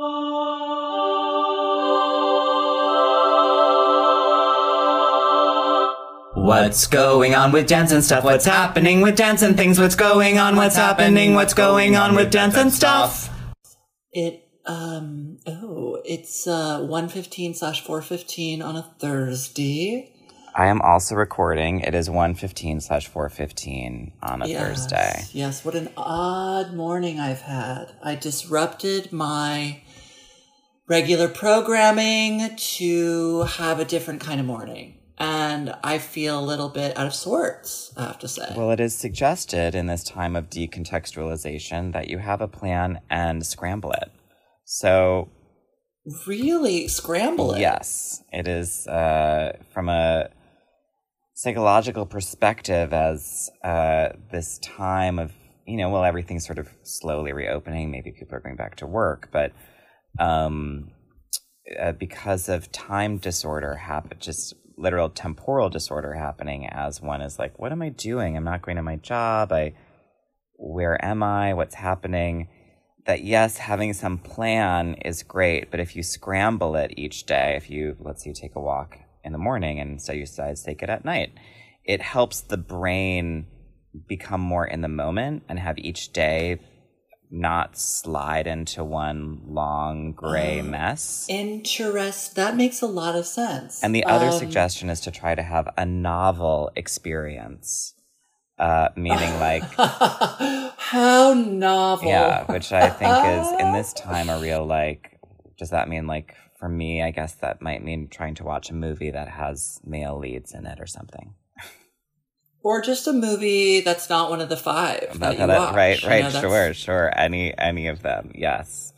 What's going on with dance and stuff? What's happening with dance and things? What's going on? What's happening? What's going on with dance and stuff? It um oh, it's uh one fifteen slash four fifteen on a Thursday. I am also recording. It is 115 slash 415 on a Yes, Thursday. Yes, what an odd morning I've had. I disrupted my regular programming to have a different kind of morning. And I feel a little bit out of sorts, I have to say. Well, it is suggested in this time of decontextualization that you have a plan and scramble it. So, really scramble it. yes, it is uh, from a psychological perspective as uh, this time of, you know, well, everything's sort of slowly reopening. Maybe people are going back to work, but um, uh, because of time disorder happen just literal temporal disorder happening as one is like what am i doing? I'm not going to my job. I where am i? What's happening? That yes having some plan is great but if you scramble it each day if you let's say you take a walk in the morning and instead you decide to take it at night it helps the brain become more in the moment and have each day not slide into one long gray mess Interest. That makes a lot of sense. and the other Um, suggestion is to try to have a novel experience, uh, meaning like, How novel. yeah, which I think is in this time a real like, does that mean like, for me, I guess that might mean trying to watch a movie that has male leads in it or something. Or just a movie that's not one of the five that, you That- watch. right, You right, know, sure, sure. Any, any of them, yes.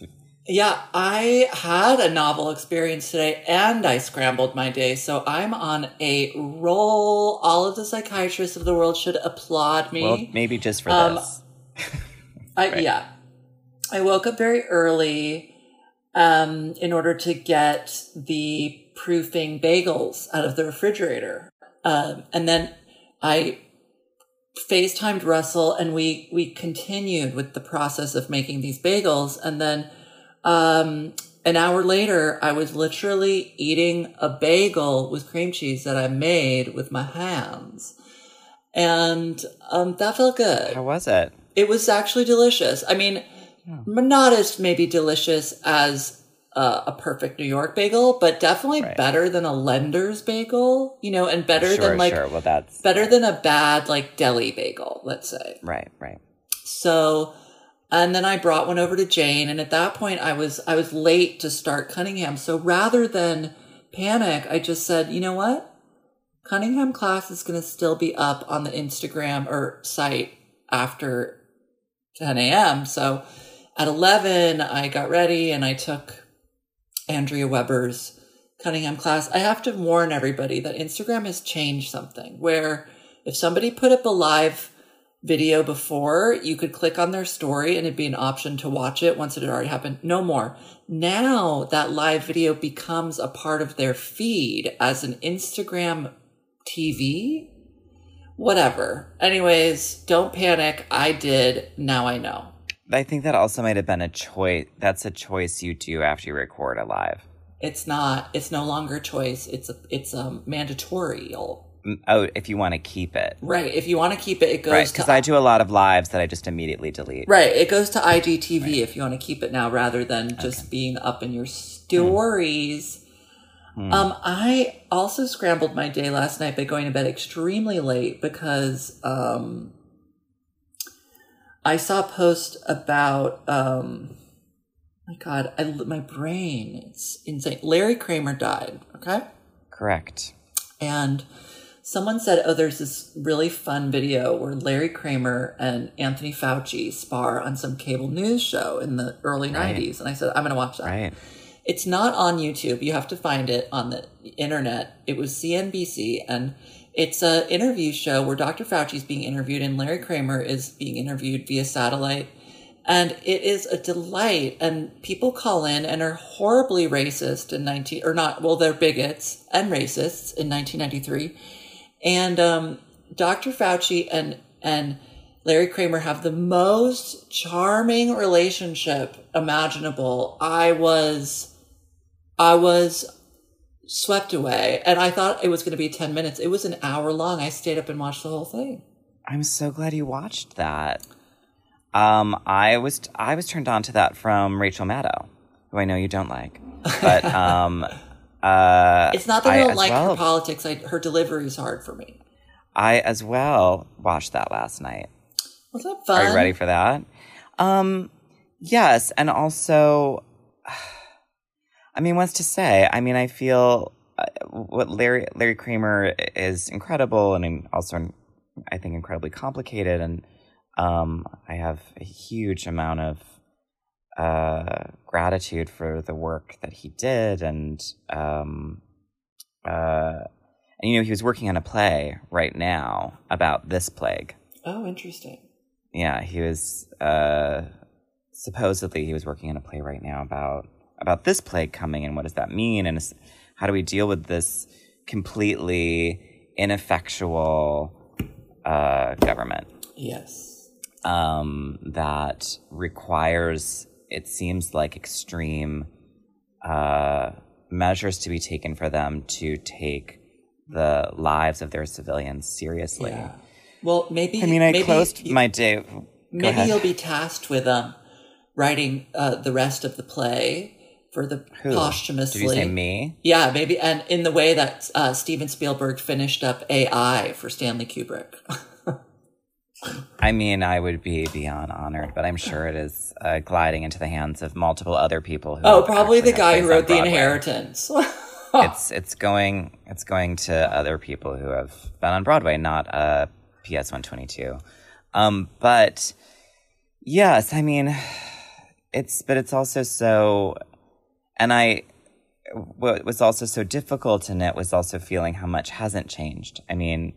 Yeah, I had a novel experience today and I scrambled my day. So I'm on a roll. All of the psychiatrists of the world should applaud me. Well, maybe just for Um, this. I, Right. Yeah. I woke up very early um, in order to get the proofing bagels out of the refrigerator. Um, and then I FaceTimed Russell and we, we continued with the process of making these bagels. And then um, an hour later, I was literally eating a bagel with cream cheese that I made with my hands. And um, that felt good. How was it? It was actually delicious. I mean, not as maybe delicious as uh, a perfect New York bagel, but definitely Right. better than a lender's bagel, you know, and better sure, than like sure. Well, that's better than a bad like deli bagel, let's say. right, right. So, and then I brought one over to Jane, and at that point, I was I was late to start Cunningham. So rather than panic, I just said, you know what, Cunningham class is going to still be up on the Instagram or site after 10 a.m. So at 11, I got ready and I took Andrea Weber's Cunningham class. I have to warn everybody that Instagram has changed something where if somebody put up a live video before, you could click on their story and it'd be an option to watch it once it had already happened. No more. Now that live video becomes a part of their feed as an Instagram TV. Whatever. Anyways, don't panic. I did. Now I know. I think that also might have been a choice. That's a choice you do after you record a live. It's not. It's no longer a choice. It's a. It's a mandatory. Mm, Oh, if you want to keep it. Right. If you want to keep it, it goes Right, because I do a lot of lives that I just immediately delete. Right. It goes to IGTV if you want to keep it now rather than just being up in your stories. Um, I also scrambled my day last night by going to bed extremely late because um, I saw a post about um, my God, I, my brain it's insane. Larry Kramer died. Okay. Correct. And someone said, Oh, there's this really fun video where Larry Kramer and Anthony Fauci spar on some cable news show in the early Right. 90s. And I said, I'm going to watch that. Right. It's not on YouTube. You have to find it on the internet. It was CNBC and it's a interview show where Dr. Fauci is being interviewed and Larry Kramer is being interviewed via satellite. And it is a delight. And people call in and are horribly racist in 19, or not, well, they're bigots and racists in 1993. And um, Dr. Fauci and, and Larry Kramer have the most charming relationship imaginable. I was, I was swept away and I thought it was going to be 10 minutes. It was an hour long. I stayed up and watched the whole thing. I'm so glad you watched that. Um, I was I was turned on to that from Rachel Maddow, who I know you don't like, but um, uh, It's not that I, don't like well, her politics. I, her delivery is hard for me. I as well watched that last night. Was that fun? Are you ready for that? Um, yes, and also, I mean, what's to say? I mean, I feel uh, what Larry Larry Kramer is incredible, and also, I think, incredibly complicated, and um, I have a huge amount of uh, gratitude for the work that he did, and um, uh, and you know, he was working on a play right now about this plague. Oh, interesting. Yeah, he was uh, supposedly he was working on a play right now about about this plague coming and what does that mean and how do we deal with this completely ineffectual uh, government Yes. um, that requires it seems like extreme uh, measures to be taken for them to take the lives of their civilians seriously. Yeah. Well, maybe. I mean, I maybe closed you- my day. Go Maybe ahead. you'll be tasked with um, writing uh, the rest of the play for the Who? posthumously. Did you say me? Yeah, maybe, and in the way that uh, Steven Spielberg finished up AI for Stanley Kubrick. I mean, I would be beyond honored, but I'm sure it is uh, gliding into the hands of multiple other people. Who oh, probably the guy who wrote The Inheritance. It's it's going it's going to other people who have been on Broadway, not uh, PS 122. Um, but yes, I mean, it's but it's also so, and I what was also so difficult in it was also feeling how much hasn't changed. I mean,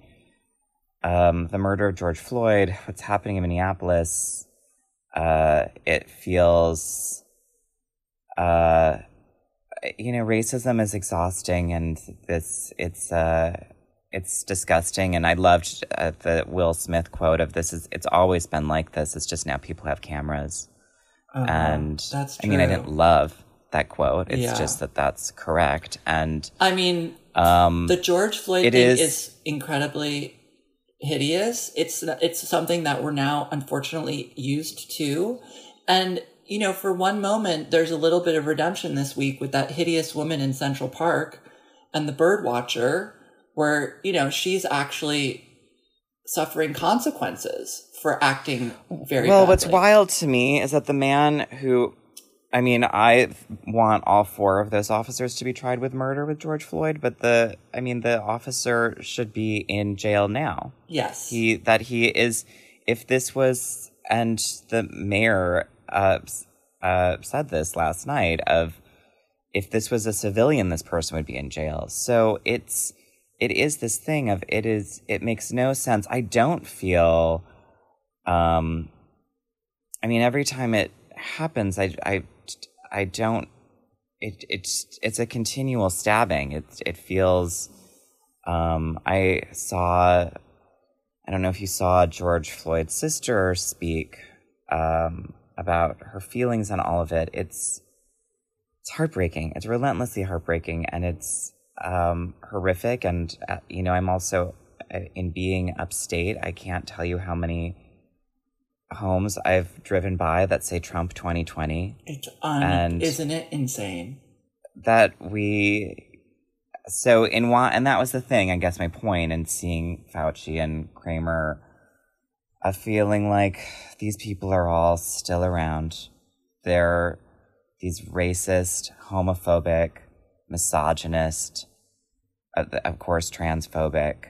um, the murder of George Floyd, what's happening in Minneapolis, uh, it feels, uh, you know, racism is exhausting, and this it's uh, it's disgusting. And I loved uh, the Will Smith quote of "This is it's always been like this. It's just now people have cameras." Uh-huh. And That's I mean, I didn't love that quote. It's Yeah. just that that's correct. And I mean, um, the George Floyd thing is- is, incredibly hideous. It's it's something that we're now unfortunately used to, and you know, for one moment, there's a little bit of redemption this week with that hideous woman in Central Park and the bird watcher, where you know she's actually suffering consequences for acting very well, what's wild to me is that the man who, I mean, I want all four of those officers to be tried with murder with George Floyd, but the, I mean, the officer should be in jail now. Yes, He that he is, if this was, and the mayor uh, uh, said this last night of, if this was a civilian, this person would be in jail. So it's it is this thing of it is it makes no sense. I don't feel um I mean every time it happens I I I don't it it's it's a continual stabbing. It it feels um I saw I don't know if you saw George Floyd's sister speak um about her feelings on all of it. It's it's heartbreaking. It's relentlessly heartbreaking, and it's um, horrific. And uh, you know, I'm also uh, in being upstate. I can't tell you how many homes I've driven by that say Trump 2020. it's un- and- isn't it insane? That we so in one, and that was the thing. I guess my point in seeing Fauci and Kramer, a feeling like these people are all still around. They're these racist, homophobic, misogynist, of course, transphobic,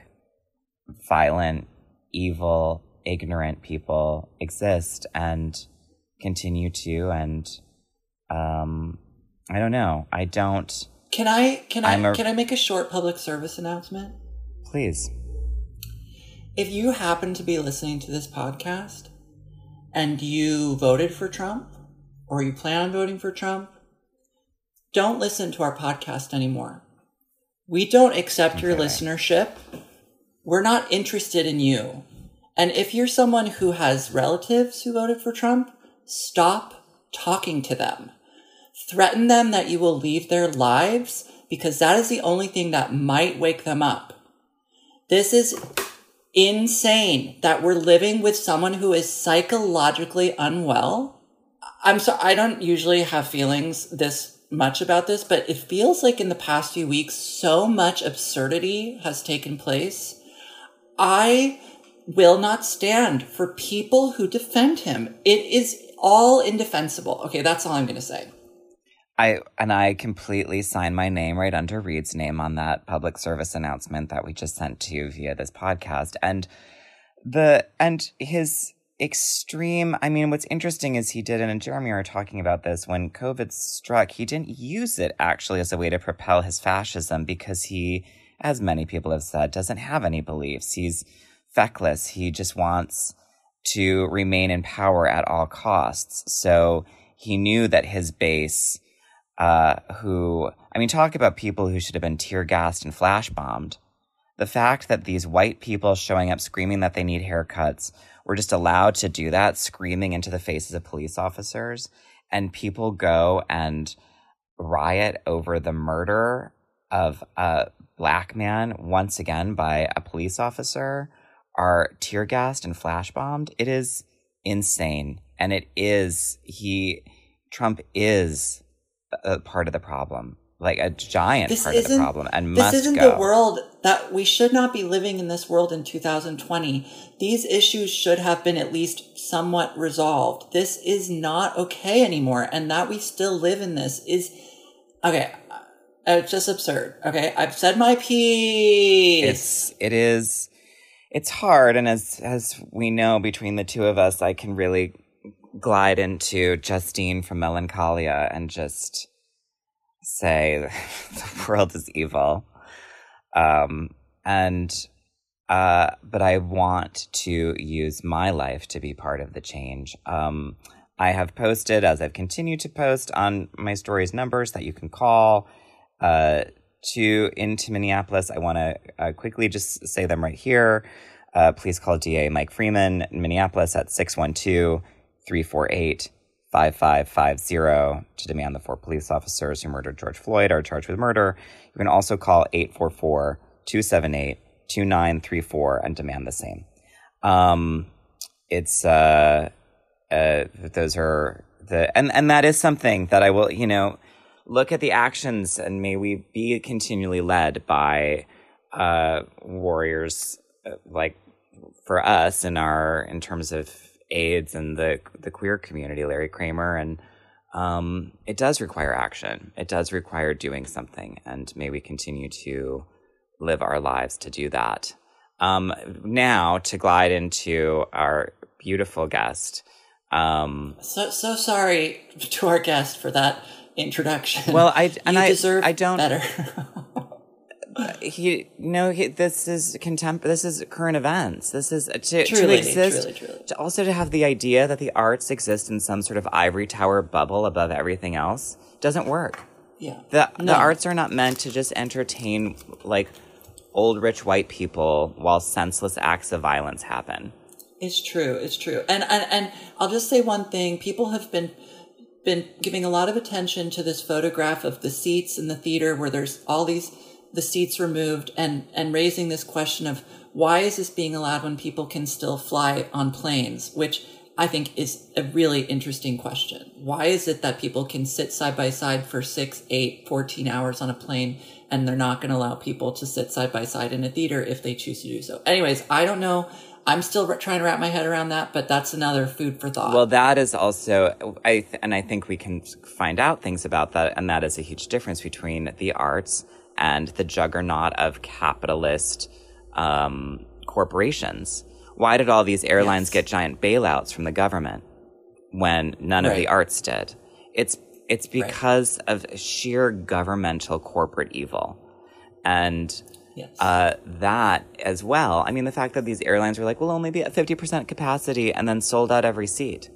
violent, evil, ignorant people exist and continue to. And um, I don't know. I don't. Can I can I I'm a- can I make a short public service announcement? Please. If you happen to be listening to this podcast and you voted for Trump or you plan on voting for Trump, don't listen to our podcast anymore. We don't accept your listenership. We're not interested in you. And if you're someone who has relatives who voted for Trump, stop talking to them. Threaten them that you will leave their lives because that is the only thing that might wake them up. This is insane that we're living with someone who is psychologically unwell. I'm sorry, I don't usually have feelings this much about this, but it feels like in the past few weeks, so much absurdity has taken place. I will not stand for people who defend him. It is all indefensible. Okay, that's all I'm going to say. I and I completely sign my name right under Reed's name on that public service announcement that we just sent to you via this podcast. And the and his extreme I mean what's interesting is he did and Jeremy are talking about this when COVID struck, he didn't use it actually as a way to propel his fascism because he, as many people have said, doesn't have any beliefs. He's feckless. He just wants to remain in power at all costs. So he knew that his base uh, who, I mean, talk about people who should have been tear gassed and flash bombed. The fact that these white people showing up screaming that they need haircuts were just allowed to do that, screaming into the faces of police officers, and people go and riot over the murder of a black man once again by a police officer are tear gassed and flash bombed. It is insane. And it is, he, Trump is a part of the problem, like a giant This part of the problem, and This must isn't go. the world that we should not be living in this world in 2020. These issues should have been at least somewhat resolved. This is not okay anymore. And that we still live in this is, okay, uh, it's just absurd. Okay. I've said my piece. It's it is it's hard, and as as we know between the two of us, I can really glide into Justine from Melancholia and just say the world is evil. Um, and uh, but I want to use my life to be part of the change. Um, I have posted, as I've continued to post on my stories numbers that you can call uh, to into Minneapolis. I want to uh, quickly just say them right here. Uh, please call DA Mike Freeman in Minneapolis at 612 348 5550 to demand the four police officers who murdered George Floyd are charged with murder. You can also call 844 278 2934 and demand the same. Um, it's, uh, uh, those are the, and, and that is something that I will, you know, look at the actions and may we be continually led by, uh, warriors uh, like for us in our, in terms of AIDS and the, the queer community, Larry Kramer. And, um, it does require action. It does require doing something. And may we continue to live our lives to do that. Um, now to glide into our beautiful guest. Um, so, so sorry to our guest for that introduction. Well, I- and you I- deserve I don't- better. he no he, this is contempt this is current events this is to, to Truly, exist truly, truly. to also to have the idea that the arts exist in some sort of ivory tower bubble above everything else doesn't work yeah. the No. the arts are not meant to just entertain like old rich white people while senseless acts of violence happen It's true. It's true. And, and and I'll just say one thing. People have been been giving a lot of attention to this photograph of the seats in the theater where there's all these the seats removed and and raising this question of why is this being allowed when people can still fly on planes, which I think is a really interesting question. Why is it that people can sit side by side for six, eight, 14 hours on a plane and they're not going to allow people to sit side by side in a theater if they choose to do so? Anyways, I don't know. I'm still trying to wrap my head around that, but that's another food for thought. Well, that is also, I th- and I think we can find out things about that, and that is a huge difference between the arts and the juggernaut of capitalist um, corporations. Why did all these airlines Yes. get giant bailouts from the government when none of the arts did? It's it's because of sheer governmental corporate evil, and yes. uh, that as well. I mean, the fact that these airlines were like, we'll only be at 50% capacity and then sold out every seat.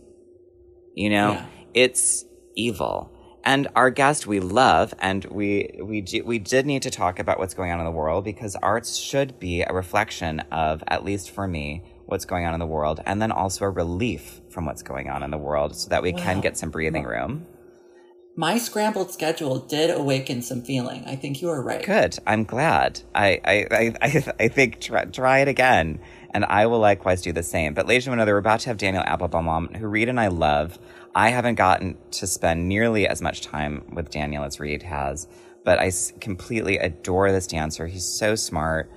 You know, Yeah. it's evil. And our guest we love, and we, we, we did need to talk about what's going on in the world because arts should be a reflection of, at least for me, what's going on in the world, and then also a relief from what's going on in the world so that we can get some breathing room. My scrambled schedule did awaken some feeling. I think you are right. Good. I'm glad. I I I, I, think try, try it again, and I will likewise do the same. But ladies and gentlemen, we're about to have Daniel Applebaum on, who Reed and I love. I haven't gotten to spend nearly as much time with Daniel as Reed has, but I completely adore this dancer. He's so smart.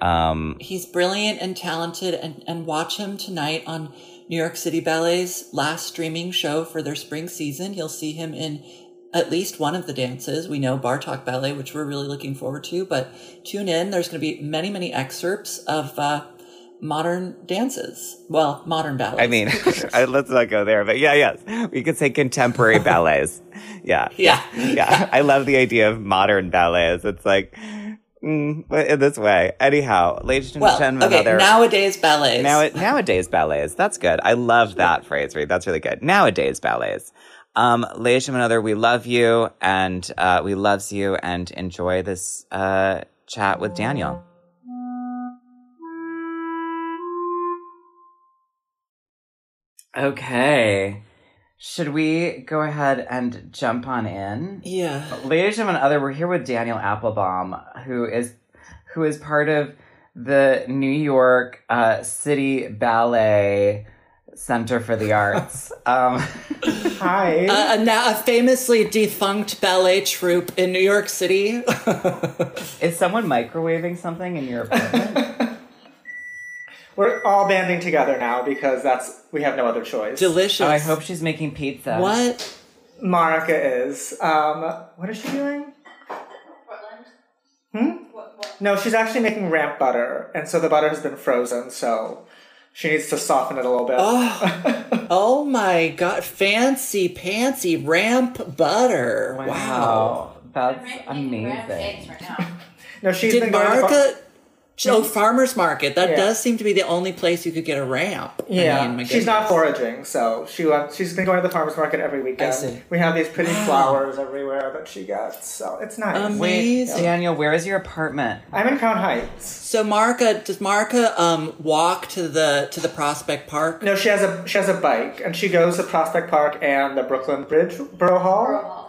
Um, He's brilliant and talented, and, and watch him tonight on New York City Ballet's last streaming show for their spring season. You'll see him in at least one of the dances. We know Bartok Ballet, which we're really looking forward to, but tune in. There's going to be many, many excerpts of uh, modern dances. Well, modern ballets. I mean, let's not go there, but yeah, yes, we could say contemporary ballets. Yeah, Yeah. yeah. I love the idea of modern ballets. It's like mm, but in this way. Anyhow, ladies and well, gentlemen, okay, other- nowadays ballets. now nowadays ballets. That's good. I love that phrase, Reed. That's really good. Nowadays ballets. Um, ladies and gentlemen, other, we love you and uh, we loves you and enjoy this uh, chat with Daniel. Okay. Should we go ahead and jump on in? yeah. Ladies and gentlemen, other, we're here with Daniel Applebaum, who is who is part of the New York uh, City Ballet Center for the Arts. um, Hi. A, a, now, a famously defunct ballet troupe in New York City. is someone microwaving something in your apartment? We're all banding together now because that's we have no other choice. Delicious. oh, I hope she's making pizza. What? Marika is. Um, what is she doing? Portland. Hmm? No, she's actually making ramp butter, and so the butter has been frozen, so she needs to soften it a little bit. Oh, oh my god. Fancy pantsy ramp butter. Wow. Wow, that's I'm making ramp eggs amazing. right now. no, she's Did been going to the fa- Marika. Oh, farmer's market. That Yeah. does seem to be the only place you could get a ramp. I Yeah, mean, she's not foraging, so she went, she's been going to the farmers market every weekend. see. We have these pretty Wow. flowers everywhere that she gets, so it's nice. Um, Wait, Amazing. Daniel, where is your apartment? I'm in Crown Heights. So Marika, does Marika um walk to the to the Prospect Park? No, she has a she has a bike, and she goes to Prospect Park and the Brooklyn Bridge Borough Hall.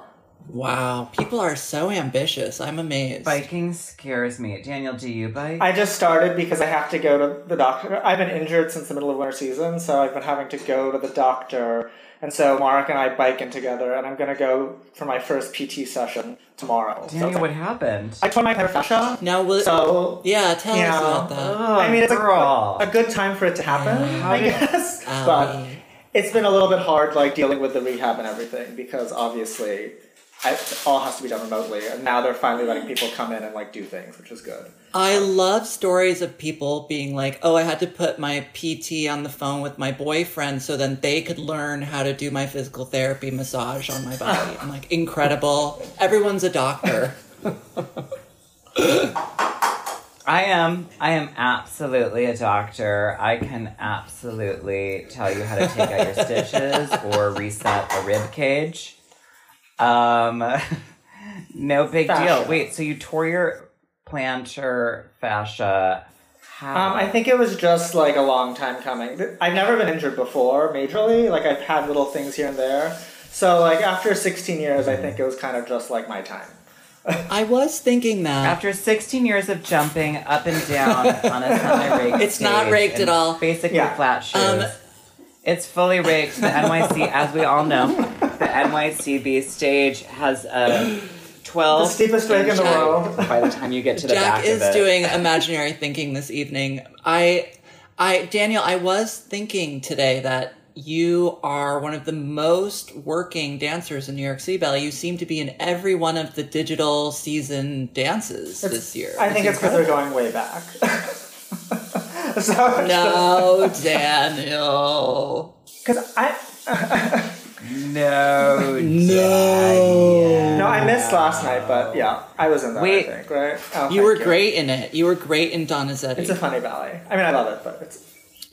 Wow, people are so ambitious. I'm amazed. Biking scares me. Daniel, do you bike? I just started because I have to go to the doctor. I've been injured since the middle of winter season, so I've been having to go to the doctor. And so Mark and I biking together, and I'm gonna go for my first PT session tomorrow. Daniel, it's what happened? I tore my plantar fascia. Now, will, So yeah, tell Yeah. us about that. Oh, I mean, it's a, girl. a good time for it to happen, I guess. Owie. But it's been a little bit hard, like dealing with the rehab and everything, because obviously, I, it all has to be done remotely. And now they're finally letting people come in and like do things, which is good. I love stories of people being like, "Oh, I had to put my PT on the phone with my boyfriend so then they could learn how to do my physical therapy massage on my body." I'm like, incredible. Everyone's a doctor. I am. I am absolutely a doctor. I can absolutely tell you how to take out your stitches or reset a rib cage. Um, no big deal. Wait, so you tore your plantar fascia? How? Um, I think it was just like a long time coming. I've never been injured before, majorly. Like I've had little things here and there. So like after 16 years, I think it was kind of just like my time. I was thinking that. After 16 years of jumping up and down on a semi-raked It's not raked at all. Basically Yeah. flat shoes. Um, it's fully rigged. The NYC, as we all know, the NYCB stage has a 12. The steepest rake in the Jack- world. By the time you get to the Jack back is of it. doing imaginary thinking this evening. I, I, Daniel, I was thinking today that you are one of the most working dancers in New York City Ballet. You seem to be in every one of the digital season dances this year. I think it's because they're going way back. so no, Daniel. because I No. No. no, I missed last night, but yeah, I was in that. Wait. I think right. Oh, You were thank great in it. You were great in Donizetti. It's a funny ballet. I mean, I love it, but it's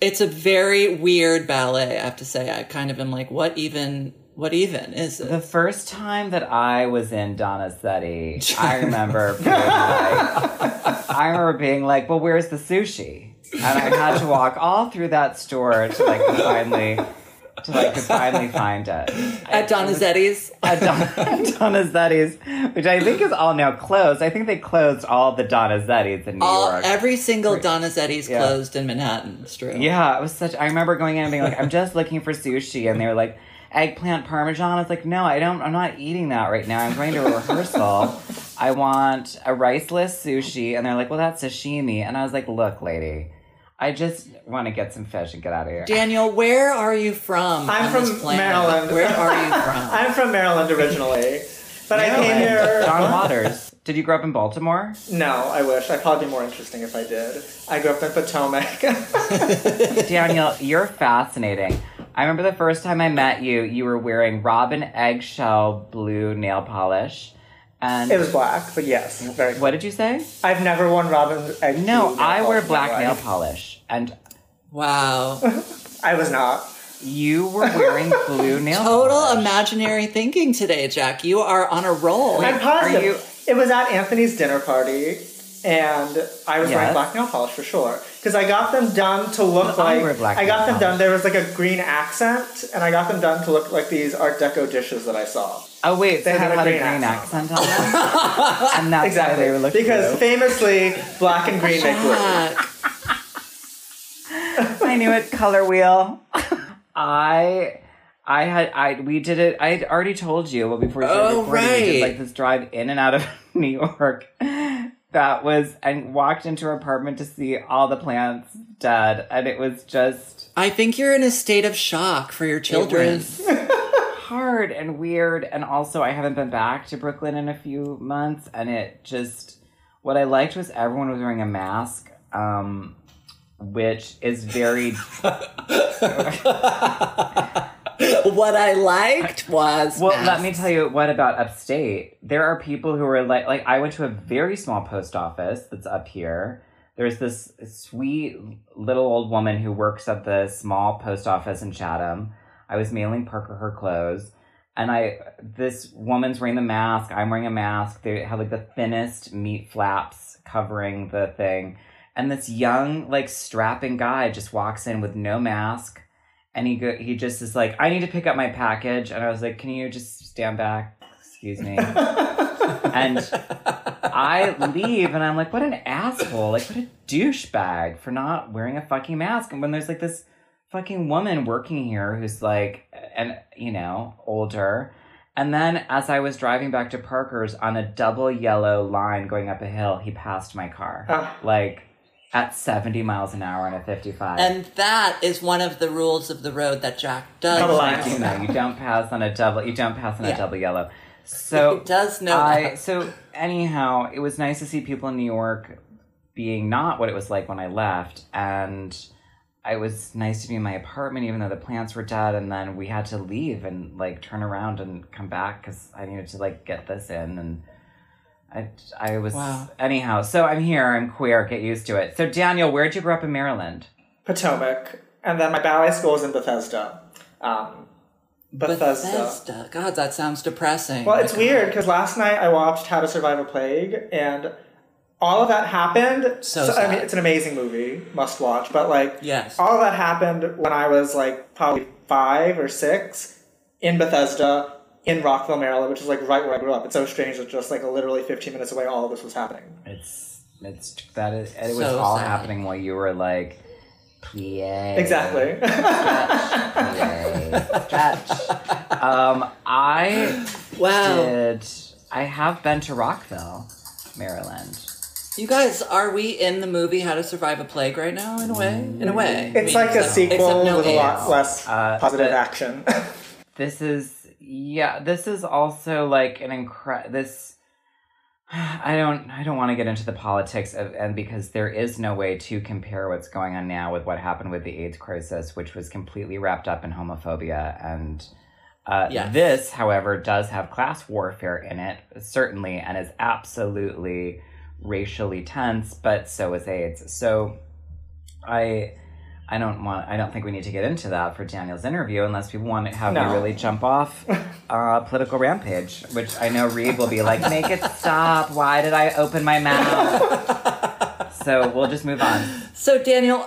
it's a very weird ballet, I have to say. I kind of am like, what even What even is it? The first time that I was in Donizetti, I remember being like, I remember being like, well, where's the sushi? And I had to walk all through that store to like finally, to like to finally find it. At Donizetti's? At Don- Donizetti's, which I think is all now closed. I think they closed all the Donizetti's in New All, York. every single Donizetti's Yeah. closed in Manhattan. It's true. Yeah, it was such. I remember going in and being like, "I'm just looking for sushi," and they were like, "Eggplant parmesan." I was like, "No, I don't. I'm not eating that right now. I'm going to a rehearsal. I want a riceless sushi." And they're like, "Well, that's sashimi." And I was like, "Look, lady, I just want to get some fish and get out of here." Daniel, where are you from? I'm from? Maryland. Where are you from? I'm from Maryland originally, but I came here. John Waters. Did you grow up in Baltimore? No, I wish. I'd probably be more interesting if I did. I grew up in Potomac. Daniel, you're fascinating. I remember the first time I met you, you were wearing robin eggshell blue nail polish. And it was black, but yes, very. what did you say? I've never worn robin egg. No, I wear polish in my black nail polish. And Wow. I was not. you were wearing blue nail Total polish. imaginary thinking today, Jack. You are on a roll. I'm positive. you- It was at Anthony's dinner party, and I was Yes. wearing black nail polish for sure. Because I got them done to look I like wear black I got them done. There was like a green accent, and I got them done to look like these Art Deco dishes that I saw. Oh wait, They so had they a had a green green accent. accent on them, and that's Exactly. why they were looking because blue. famously, black and green make blue. Jack. I knew it. Color wheel. I. I had I we did it. I had already told you well before we started Oh, recording. We did right. like this drive in and out of New York. That was and walked into her apartment to see all the plants dead, and it was just I think you're in a state of shock for your children. was hard and weird. And also, I haven't been back to Brooklyn in a few months, and it just what I liked was everyone was wearing a mask, um, which is very what I liked was well. Let me tell you what about upstate. There are people who are like like I went to a very small post office that's up here. There's this sweet little old woman who works at the small post office in Chatham. I was mailing Parker her clothes. And I, this woman's wearing the mask. I'm wearing a mask. They have like the thinnest meat flaps covering the thing. And this young, like strapping guy just walks in with no mask. And he go, he just is like, I need to pick up my package. And I was like, can you just stand back? Excuse me. and I leave and I'm like, what an asshole. Like, what a douchebag for not wearing a fucking mask. And when there's like this fucking woman working here who's like, and you know, older. And then as I was driving back to Parker's on a double yellow line going up a hill, he passed my car. Ah. Like at 70 miles an hour on a 55. And that is one of the rules of the road that Jack does. Double know. lines. you know, you don't pass on a double, you don't pass on Yeah. a double yellow. So He does know I that. so anyhow, it was nice to see people in New York being not what it was like when I left, and it was nice to be in my apartment, even though the plants were dead. And then we had to leave and like turn around and come back because I needed to like get this in, and I I was Wow. anyhow. So I'm here. I'm queer. Get used to it. So Daniel, where'd you grow up in Maryland? Potomac, and then my ballet school is in Bethesda. Um, Bethesda. Bethesda. God, that sounds depressing. Well, it's Like, weird because last night I watched How to Survive a Plague, and all of that happened. So I mean, sad. it's an amazing movie, must watch. But like, Yes. all of that happened when I was like probably five or six in Bethesda, in Rockville, Maryland, which is like right where I grew up. It's so strange that just like literally 15 minutes away, all of this was happening. It's it's that is it was So all sad. happening while you were like, plie, Exactly. plie, stretch. Um, I Wow. did. I have been to Rockville, Maryland. You guys, are we in the movie How to Survive a Plague right now? In a way, in a way. I it's mean, like a except- sequel no with a lot less Uh, positive but- action. This is yeah. This is also like an incre. This I don't I don't want to get into the politics of and because there is no way to compare what's going on now with what happened with the AIDS crisis, which was completely wrapped up in homophobia and. Uh, Yes. This, however, does have class warfare in it, certainly, and is absolutely racially tense, but so is AIDS. So I I don't want. I don't think we need to get into that for Daniel's interview unless people want to have No. you really jump off uh, political rampage, which I know Reed will be like, "Make it stop! Why did I open my mouth?" so we'll just move on. So Daniel,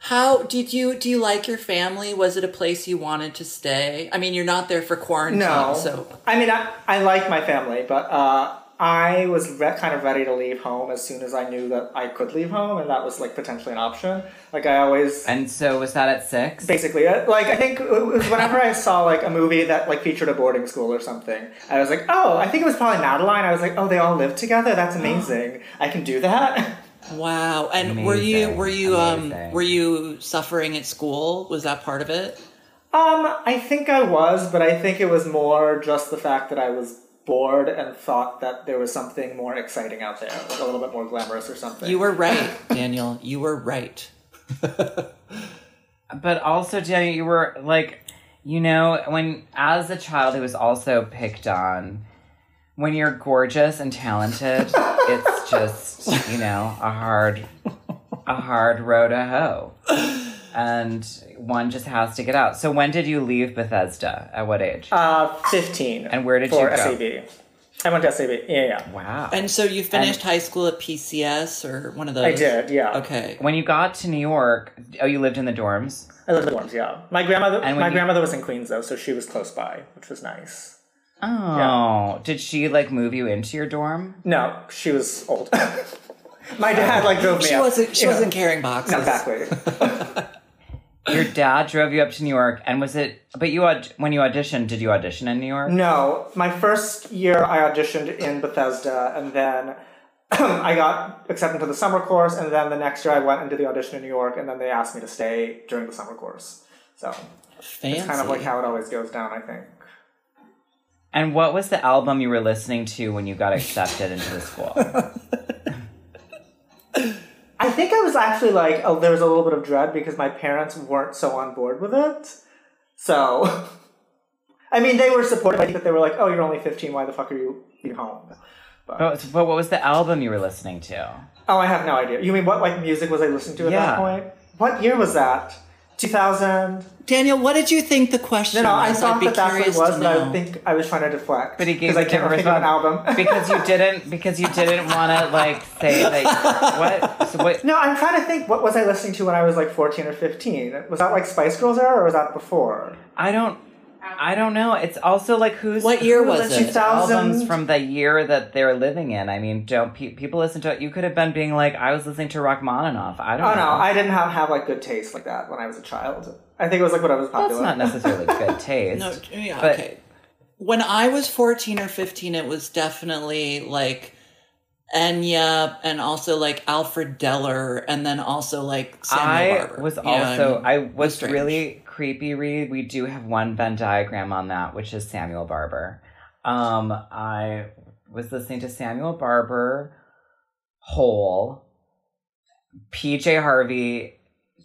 how did you do? You like your family? Was it a place you wanted to stay? I mean, you're not there for quarantine, No. so I mean, I, I like my family, but uh, I was re- kind of ready to leave home as soon as I knew that I could leave home, and that was like potentially an option. Like I always. And so was that at six? Basically, uh, like I think it was whenever I saw like a movie that like featured a boarding school or something, I was like, oh, I think it was probably Madeline. I was like, oh, they all live together. That's amazing. I can do that. wow. And were you were you Amazing. um were you suffering at school? Was that part of it? Um, I think I was, but I think it was more just the fact that I was bored and thought that there was something more exciting out there, like a little bit more glamorous or something. You were right, Daniel. You were right. But also, Jenny, you were like, you know, when as a child who was also picked on, when you're gorgeous and talented, it's just, you know, a hard, a hard road to hoe. And one just has to get out. So when did you leave Bethesda? At what age? Uh, 15. And where did for you go? SAB. I went to SAB. Yeah, yeah. wow. And so you finished high school at PCS or one of those? I did, yeah. Okay. when you got to New York, oh, you lived in the dorms? I lived in the dorms, yeah. My grandmother, And my you- grandmother was in Queens though, so she was close by, which was nice. Oh, did she like move you into your dorm? No, she was old. my dad like drove me She up, wasn't. She you wasn't carrying boxes. Not exactly. Your dad drove you up to New York, and was it? But you aud- when you auditioned, did you audition in New York? no, my first year I auditioned in Bethesda, and then I got accepted to the summer course, and then the next year I went into the audition in New York, and then they asked me to stay during the summer course. So Fancy. it's kind of like how it always goes down, I think. And what was the album you were listening to when you got accepted into the school? I think I was actually like, oh, there was a little bit of dread because my parents weren't so on board with it. So, I mean, they were supportive. I think that they were like, oh, you're only 15. Why the fuck are you home? But, but, but what was the album you were listening to? oh, I have no idea. You mean what like music was I listening to at Yeah. that point? What year was that? 2000? Daniel, what did you think the question No, no, I was? I'd thought be that that's what it was, to but. I think I was trying to deflect. But he gave because I a can't different think of an album. because you didn't because you didn't want to like say that what so what no, I'm trying to think. What was I listening to when I was like 14 or 15? Was that like Spice Girls era, or was that before? I don't I don't know. It's also like who's What year who was it? to albums from the year that they're living in. I mean, don't pe- people listen to it? You could have been being like, I was listening to Rachmaninoff. I don't Oh know. no, I didn't have, have like good taste like that when I was a child. I think it was like when I was popular. That's not necessarily good taste. No, yeah, But- okay. When I was 14 or 15, it was definitely like Enya and also like Alfred Deller and then also like Samuel I Barber. was Yeah, also mean, I it was really creepy Reed. We do have one Venn diagram on that, which is Samuel Barber. Um, I was listening to Samuel Barber, Hole, PJ Harvey,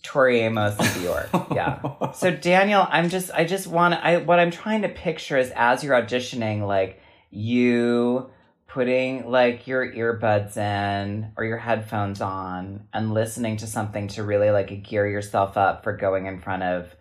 Tori Amos, and Bjork. Yeah. So Daniel, I'm just I just want I what I'm trying to picture is as you're auditioning, like you putting like your earbuds in or your headphones on and listening to something to really like gear yourself up for going in front of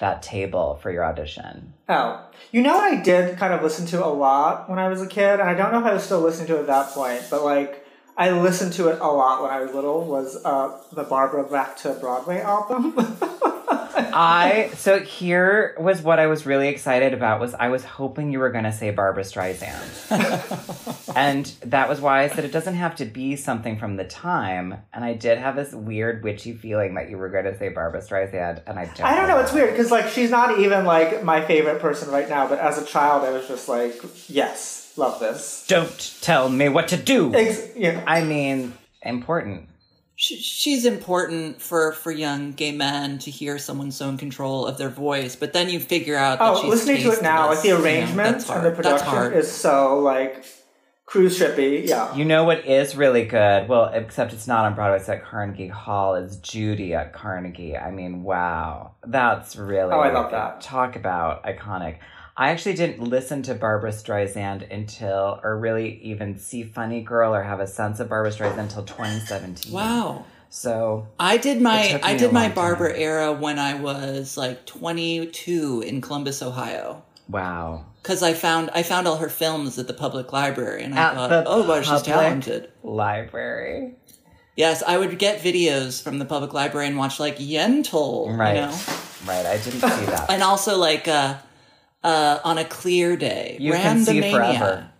that table for your audition. Oh, you know I did kind of listen to a lot when I was a kid, and I don't know if I was still listening to it at that point, but like I listened to it a lot when I was little. Was uh, the Barbra Back to Broadway album? I so here was what I was really excited about was I was hoping you were going to say Barbra Streisand. and that was why I said it doesn't have to be something from the time and I did have this weird witchy feeling that you were going to say Barbra Streisand and I don't I don't know. It's weird because like she's not even like my favorite person right now, but as a child, I was just like, yes, love this. Don't tell me what to do. Ex- yeah. I mean, important. She, she's important for for young gay men to hear someone so in control of their voice, but then you figure out that Oh, she's listening to it now, like the tasteless, you know, arrangement and the production is so like cruise shippy. Yeah. You know what is really good? Well, except it's not on Broadway, it's at Carnegie Hall. It's Judy at Carnegie. I mean, wow. That's really Oh, I love that. Talk about iconic. I actually didn't listen to Barbra Streisand until, or really even see Funny Girl or have a sense of Barbra Streisand until 2017. Wow. So I did my I did my barber time. era when I was like 22 in Columbus, Ohio. wow. Because I found I found all her films at the public library, and I At thought, oh, wow, she's talented. Library. Yes, I would get videos from the public library and watch like Yentl, Right. you know, Right. I didn't see that. and also like uh, uh, on a clear day, You can see Randomania. forever.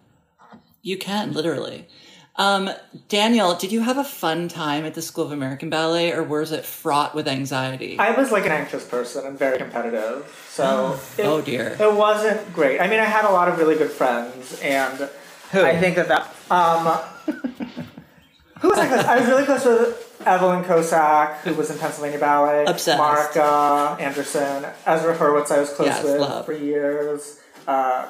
You can literally. Um, Daniel, did you have a fun time at the School of American Ballet, or was it fraught with anxiety? I was like an anxious person and very competitive, so it, oh dear. it wasn't great. I mean, I had a lot of really good friends, and Who? I think that that um, who was I close? I was really close with Evelyn Kosak, who was in Pennsylvania Ballet. Obsessed. Marika Anderson, Ezra Hurwitz. I was close Yes, with love. for years. Uh,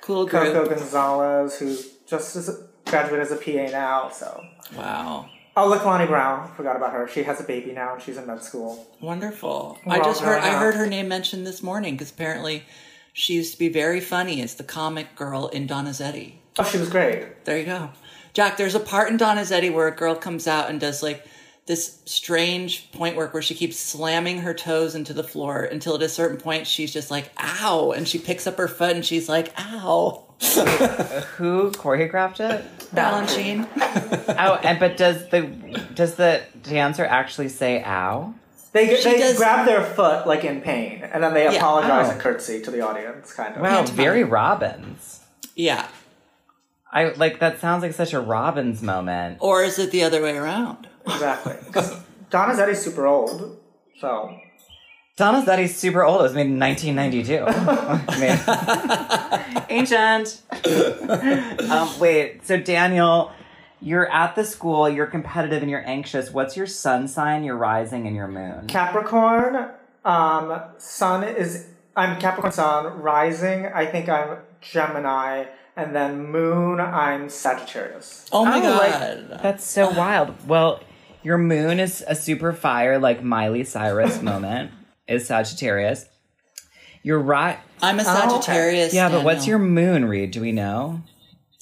Cool Coco. Gonzalez, who just is graduated as a PA now. So, Wow. oh, look, Lonnie Brown. Forgot about her. She has a baby now, and she's in med school. Wonderful. We're I just heard I heard her name mentioned this morning because apparently she used to be very funny as the comic girl in Donizetti. Oh, she was great. There you go. Jack, there's a part in Donizetti where a girl comes out and does like this strange point work where she keeps slamming her toes into the floor until at a certain point she's just like, ow. And she picks up her foot and she's like, ow. Who choreographed it? Balanchine. Oh, and but does the does the dancer actually say "ow"? They, She they does- grab their foot like in pain, and then they apologize Oh. and curtsy to the audience, kind of. Wow, very Robbins. Yeah. I like that. Sounds like such a Robbins moment. Or is it the other way around? Exactly. Because Donizetti's super old, so Donizetti's super old. It was made in 1992. I mean, ancient. um, wait, so Daniel, you're at the school. You're competitive and you're anxious. What's your sun sign, your rising, and your moon? Capricorn. Um, sun is I'm Capricorn Sun. Rising, I think I'm Gemini, and then Moon, I'm Sagittarius. Oh my Oh, like- god. That's so wild. Well, your moon is a super fire, like Miley Cyrus moment, is Sagittarius. You're right. I'm a Oh, okay. Sagittarius. Yeah, but what's your moon read? Do we know?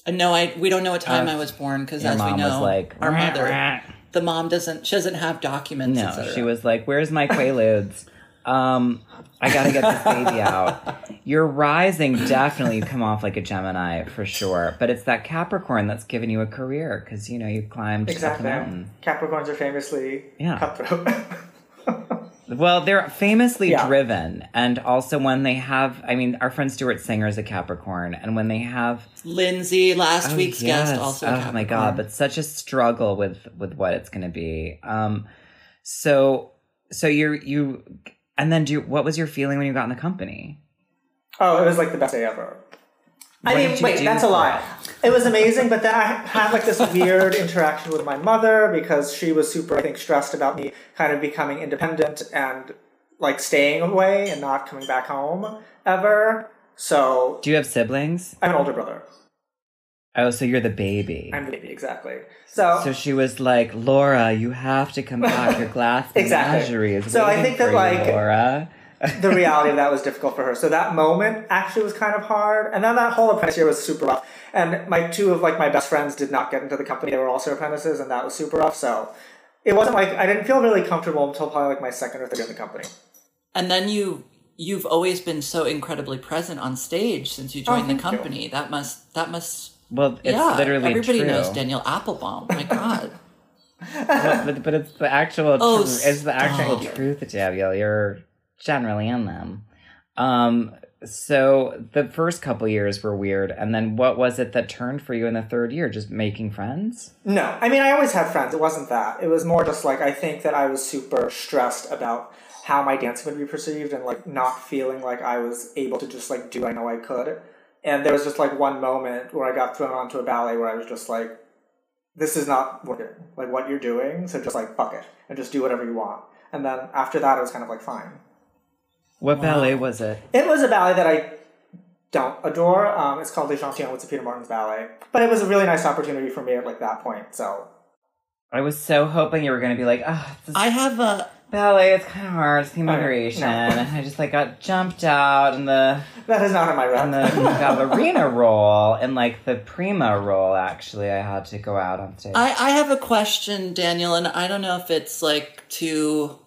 Uh, No, I we don't know what time Uh, I was born because Your as we know, was like, our "Rah, mother, rah." the mom doesn't she doesn't have documents. No, she was like, "Where's my Quaaludes? Um, I gotta get this baby out." Your rising definitely come off like a Gemini for sure, but it's that Capricorn that's given you a career because you know you climbed Exactly. the mountain. Capricorns are famously Yeah. cutthroat. Well, they're famously Yeah. driven, and also when they have, I mean, our friend Stuart Singer is a Capricorn, and when they have Lindsay, last Oh, week's yes. guest, also. a Oh my god! But such a struggle with with what it's going to be. Um, so so you're you, and then do what was your feeling when you got in the company? Oh, it was like the best day ever. I mean, wait, that's a for lie. It was amazing, but then I had like this weird interaction with my mother because she was super, I think, stressed about me kind of becoming independent and like staying away and not coming back home ever. So Do you have siblings? I'm an older brother. Oh, so you're the baby. I'm the baby, exactly. So, so she was like, Laura, you have to come back. Your glass Exactly. menagerie is So I waiting think that, for you, like, Laura. The reality of that was difficult for her. So that moment actually was kind of hard. And then that whole apprentice year was super rough. And my two of like my best friends did not get into the company. They were also apprentices and that was super rough. So it wasn't like I didn't feel really comfortable until probably like my second or third year in the company. And then you you've always been so incredibly present on stage since you oh, joined the Oh, thank you. company. That must that must well, it's yeah. literally everybody true. knows Daniel Applebaum. My God. but, but, but it's the actual Oh, tru- it's the actual stop. truth, Daniel. You're generally in them. Um, so the first couple years were weird, and then what was it that turned for you in the third year? Just making friends? No, I mean I always had friends. It wasn't that. It was more just like I think that I was super stressed about how my dancing would be perceived and like not feeling like I was able to just like do I know I could. And there was just like one moment where I got thrown onto a ballet where I was just like, this is not working. Like what you're doing, so just like fuck it and just do whatever you want. And then after that, it was kind of like fine. What ballet was it? It was a ballet that I don't adore. Um, it's called Les Gentilhommes. It's a Peter Martins ballet, but it was a really nice opportunity for me at like that point. So I was so hoping you were going to be like, ah, this I have a ballet It's kind of hard. It's the moderation. no. I just like got jumped out in the That is not in my in rep. the ballerina role and like the prima role. Actually, I had to go out on stage. I, I have a question, Daniel, and I don't know if it's like too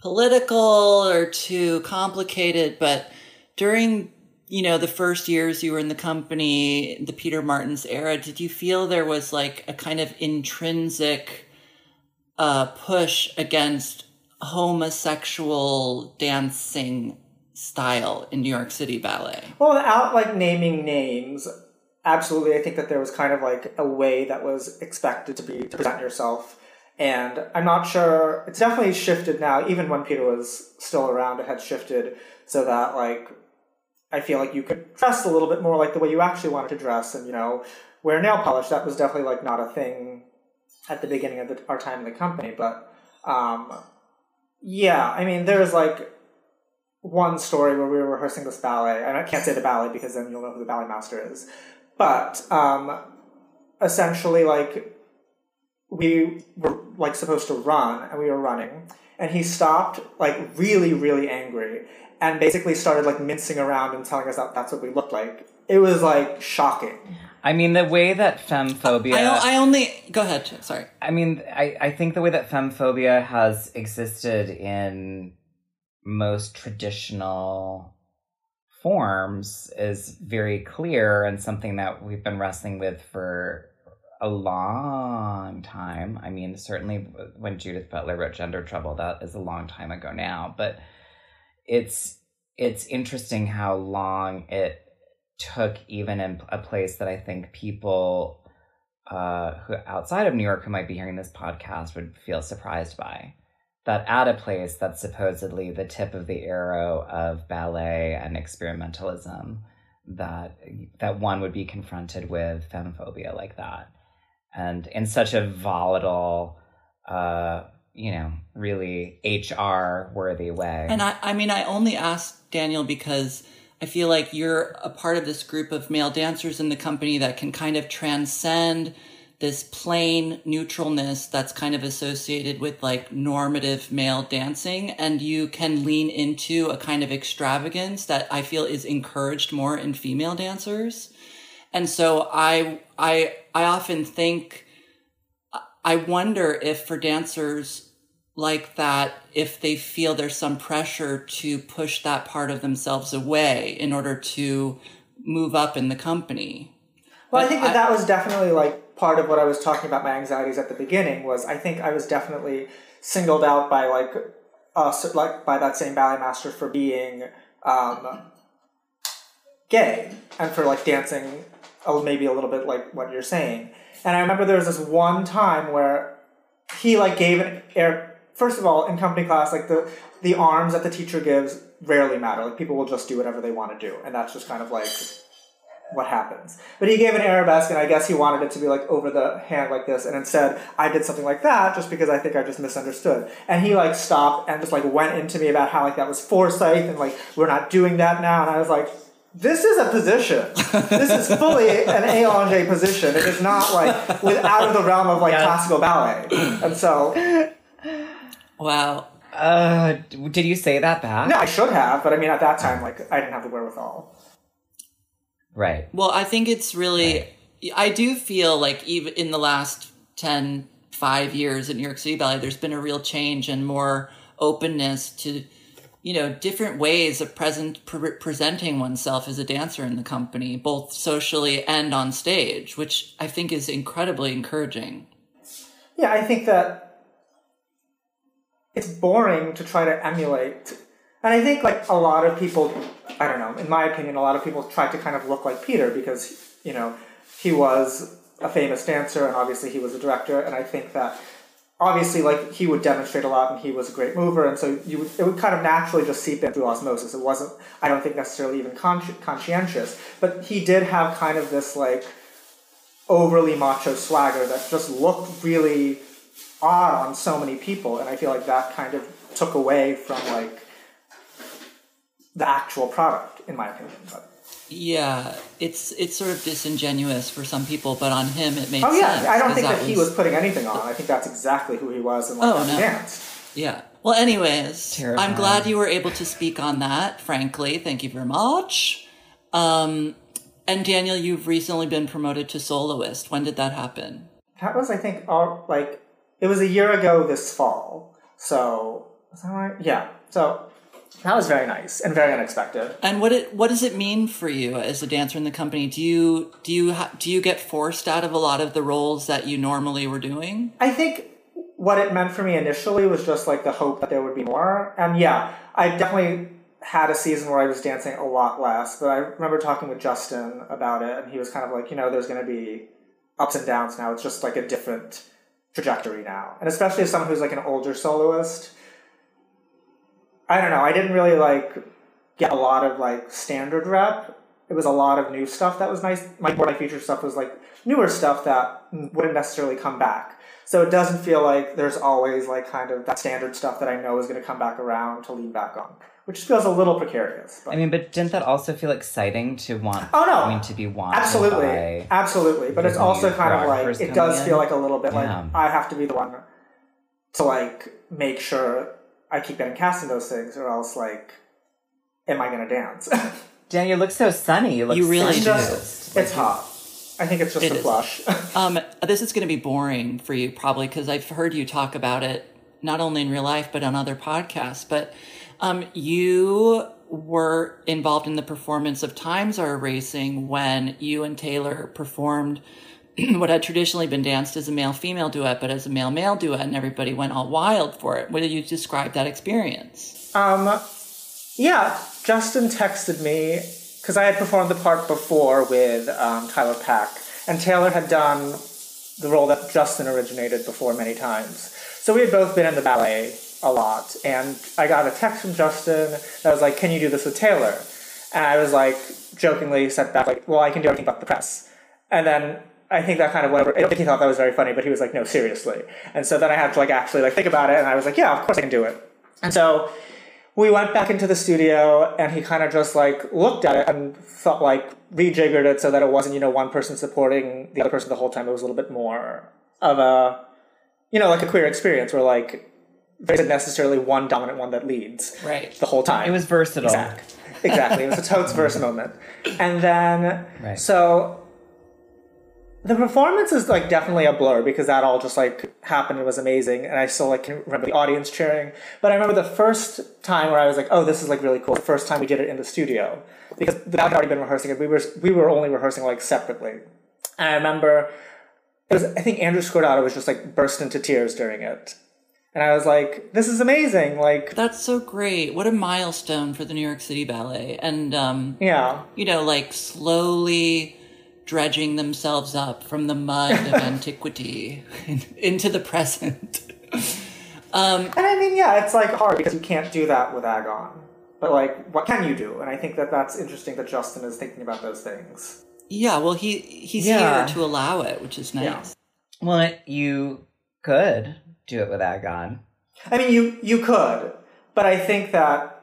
political or too complicated, but during you know the first years you were in the company, the Peter Martins era, did you feel there was like a kind of intrinsic uh, push against homosexual dancing style in New York City ballet? Well, without like naming names, absolutely, I think that there was kind of like a way that was expected to be to present yourself. And I'm not sure. It's definitely shifted now. Even when Peter was still around, it had shifted so that like I feel like you could dress a little bit more like the way you actually wanted to dress, and you know, wear nail polish. That was definitely like not a thing at the beginning of the, our time in the company. But um, yeah, I mean, there was like one story where we were rehearsing this ballet, and I can't say the ballet because then you'll know who the ballet master is. But um, essentially, like we were like supposed to run, and we were running, and he stopped, like really, really angry, and basically started like mincing around and telling us that that's what we looked like. It was like shocking. I mean, the way that femphobia. I, I only go ahead. Sorry. I mean, I, I think the way that femphobia has existed in most traditional forms is very clear and something that we've been wrestling with for a long time. I mean, certainly when Judith Butler wrote Gender Trouble, that is a long time ago now, but it's it's interesting how long it took even in a place that I think people uh, who outside of New York who might be hearing this podcast would feel surprised by. That at a place that's supposedly the tip of the arrow of ballet and experimentalism, that that one would be confronted with femphobia like that, and in such a volatile, uh, you know, really HR worthy way. And I, I mean, I only asked Daniel because I feel like you're a part of this group of male dancers in the company that can kind of transcend this plain neutralness that's kind of associated with like normative male dancing. And you can lean into a kind of extravagance that I feel is encouraged more in female dancers. And so I, I, I often think, I wonder if for dancers like that, if they feel there's some pressure to push that part of themselves away in order to move up in the company. Well, I think that I- that was definitely like part of what I was talking about my anxieties at the beginning was I think I was definitely singled out by like us like by that same ballet master for being um, gay and for like dancing maybe a little bit like what you're saying. And I remember there was this one time where he like gave an air first of all in company class like the the arms that the teacher gives rarely matter. Like people will just do whatever they want to do. And that's just kind of like what happens. But he gave an arabesque and i guess he wanted it to be like over the hand like this and instead i did something like that just because i think i just misunderstood. And he like stopped and just like went into me about how like that was Forsythe and like we're not doing that now. And i was like this is a position. This is fully an élanger position. It is not like with out of the realm of like Yeah. classical ballet. And so, Wow. uh, did you say that back? no, I should have, but I mean, at that time, like, I didn't have the wherewithal. Right. Well, I think it's really, I do feel like even in the last 10, five years in New York City Ballet, there's been a real change and more openness to, you know, different ways of present pre- presenting oneself as a dancer in the company, both socially and on stage, which I think is incredibly encouraging. Yeah, I think that it's boring to try to emulate. And I think, like, a lot of people, I don't know, in my opinion, a lot of people try to kind of look like Peter because, you know, he was a famous dancer and obviously he was a director. And I think that obviously, like, he would demonstrate a lot and he was a great mover. And so you would, it would kind of naturally just seep in through osmosis. It wasn't, I don't think, necessarily even consci- conscientious. But he did have kind of this, like, overly macho swagger that just looked really odd on so many people and i feel like that kind of took away from like the actual product in my opinion but, Yeah, it's it's sort of disingenuous for some people, but on him it makes sense. oh yeah sense. i don't think that, he was putting anything on i think that's exactly who he was and like Oh, he no. danced Yeah. Well, anyways, Terrifying. I'm glad you were able to speak on that, frankly. Thank you very much. Um, and Daniel, you've recently been promoted to soloist. When did that happen? That was, I think, all like it was a year ago this fall. So is that right? Yeah. So that was very nice and very unexpected. And what it, what does it mean for you as a dancer in the company? Do you do you ha- do you get forced out of a lot of the roles that you normally were doing? I think what it meant for me initially was just like the hope that there would be more. And yeah, I definitely had a season where I was dancing a lot less, but I remember talking with Justin about it, and he was kind of like, you know, there's going to be ups and downs now. It's just like a different trajectory now. And especially as someone who's like an older soloist, I don't know, I didn't really like get a lot of like standard rep. It was a lot of new stuff that was nice. My more my feature stuff was like newer stuff that wouldn't necessarily come back. So it doesn't feel like there's always like kind of that standard stuff that I know is going to come back around to lean back on, which feels a little precarious. But. I mean, but didn't that also feel exciting to want? Oh, no. I mean, to be wanted absolutely, absolutely. But it's also kind of like it does coming feel like a little bit Yeah. like I have to be the one to like make sure I keep getting cast in those things, or else like, am I going to dance? Dan, you look so sunny. You look You really it's do. just it's hot. I think it's just It a is. flush. Um, this is going to be boring for you probably because I've heard you talk about it not only in real life but on other podcasts. But um, you were involved in the performance of Times Are Racing when you and Taylor performed what had traditionally been danced as a male female duet, but as a male male duet, and everybody went all wild for it. What did you describe that experience? Um, yeah, Justin texted me because I had performed the part before with um, Tiler Peck, and Taylor had done the role that Justin originated before many times. So we had both been in the ballet a lot, and I got a text from Justin that was like, "Can you do this with Taylor?" And I was like, jokingly said back like, "Well, I can do everything but the press." And then I think that kind of went over. I don't think he thought that was very funny, but he was like, "No, seriously." And so then I had to like actually like think about it, and I was like, "Yeah, of course I can do it." And so we went back into the studio and he kind of just like looked at it and thought like rejiggered it so that it wasn't you know one person supporting the other person the whole time it was a little bit more of a you know like a queer experience where like there isn't necessarily one dominant one that leads Right. the whole time It was versatile. Exact. Exactly. It was a totes verse moment. And then, Right. so the performance is like definitely a blur because that all just like happened and was amazing. And I still like can remember the audience cheering. But I remember the first time where I was like, oh, this is like really cool. The first time we did it in the studio because the band had already been rehearsing it. We were, we were only rehearsing like separately. And I remember it was, I think Andrew Scordato was just like burst into tears during it. And I was like, this is amazing. Like, That's so great. What a milestone for the New York City Ballet. And um, yeah. you know, like slowly dredging themselves up from the mud of antiquity into the present. Um, and I mean, yeah, it's like hard because you can't do that with Agon. But like, what can you do? And I think that that's interesting that Justin is thinking about those things. Yeah, well, he he's Yeah. here to allow it, which is nice. Yeah. Well, it, you could do it with Agon. I mean, you you could, but I think that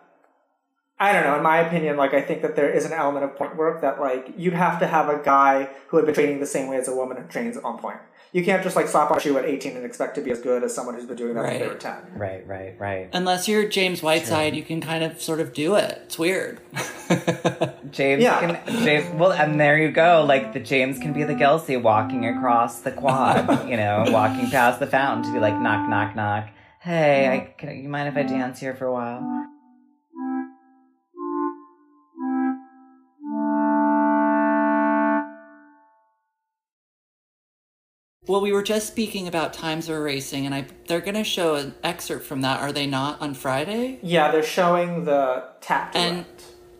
I don't know. In my opinion, like I think that there is an element of point work that like you'd have to have a guy who had been training the same way as a woman who trains on point. You can't just like slap on a shoe at 18 and expect to be as good as someone who's been doing that since they were 10. Right, right, right. Unless you're James Whiteside, you can kind of sort of do it. It's weird. James Yeah. can James well and there you go. Like the James can be the Gelsey walking across the quad, you know, walking past the fountain to be like knock knock knock. Hey, I can you mind if I dance here for a while? Well, we were just speaking about Times Are Racing, and I they're going to show an excerpt from that, are they not, on Friday? Yeah, they're showing the tap And-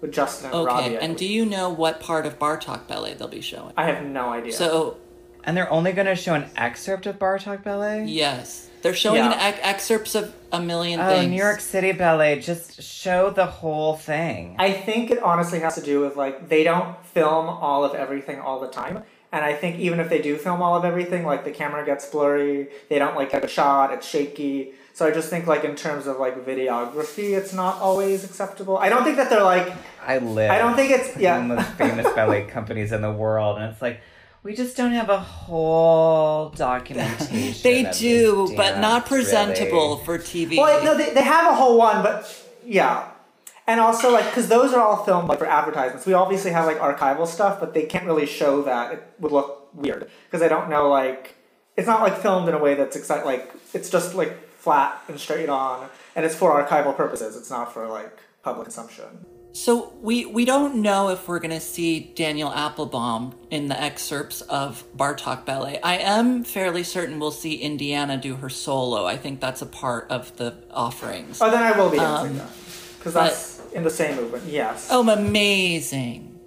with Justin and Robbie. Okay, I and do you know what part of Bartok Ballet they'll be showing? I have no idea. So, And they're only gonna show an excerpt of Bartok Ballet? yes, they're showing Yeah. ex- excerpts of a million Oh, things. New York City Ballet, just show the whole thing. I think it honestly has to do with like they don't film all of everything all the time. And I think even if they do film all of everything, like the camera gets blurry, they don't like get a shot, it's shaky. So I just think like in terms of like videography, it's not always acceptable. I don't think that they're like I live. I don't think it's yeah. one of the most famous ballet companies in the world, and it's like, We just don't have a whole documentation. They do, this but not presentable really. for TV. Well, no, they, they have a whole one, but yeah. And also, like, because those are all filmed like for advertisements. We obviously have like archival stuff, but they can't really show that. It would look weird because I don't know. Like, it's not like filmed in a way that's exciting. Like, it's just like flat and straight on, and it's for archival purposes. It's not for like public consumption. So we we don't know if we're going to see Daniel Applebaum in the excerpts of Bartok Ballet. I am fairly certain we'll see Indiana do her solo. I think that's a part of the offerings. Oh, then I will be dancing um, that because that's in the same movement. Yes. Oh, amazing!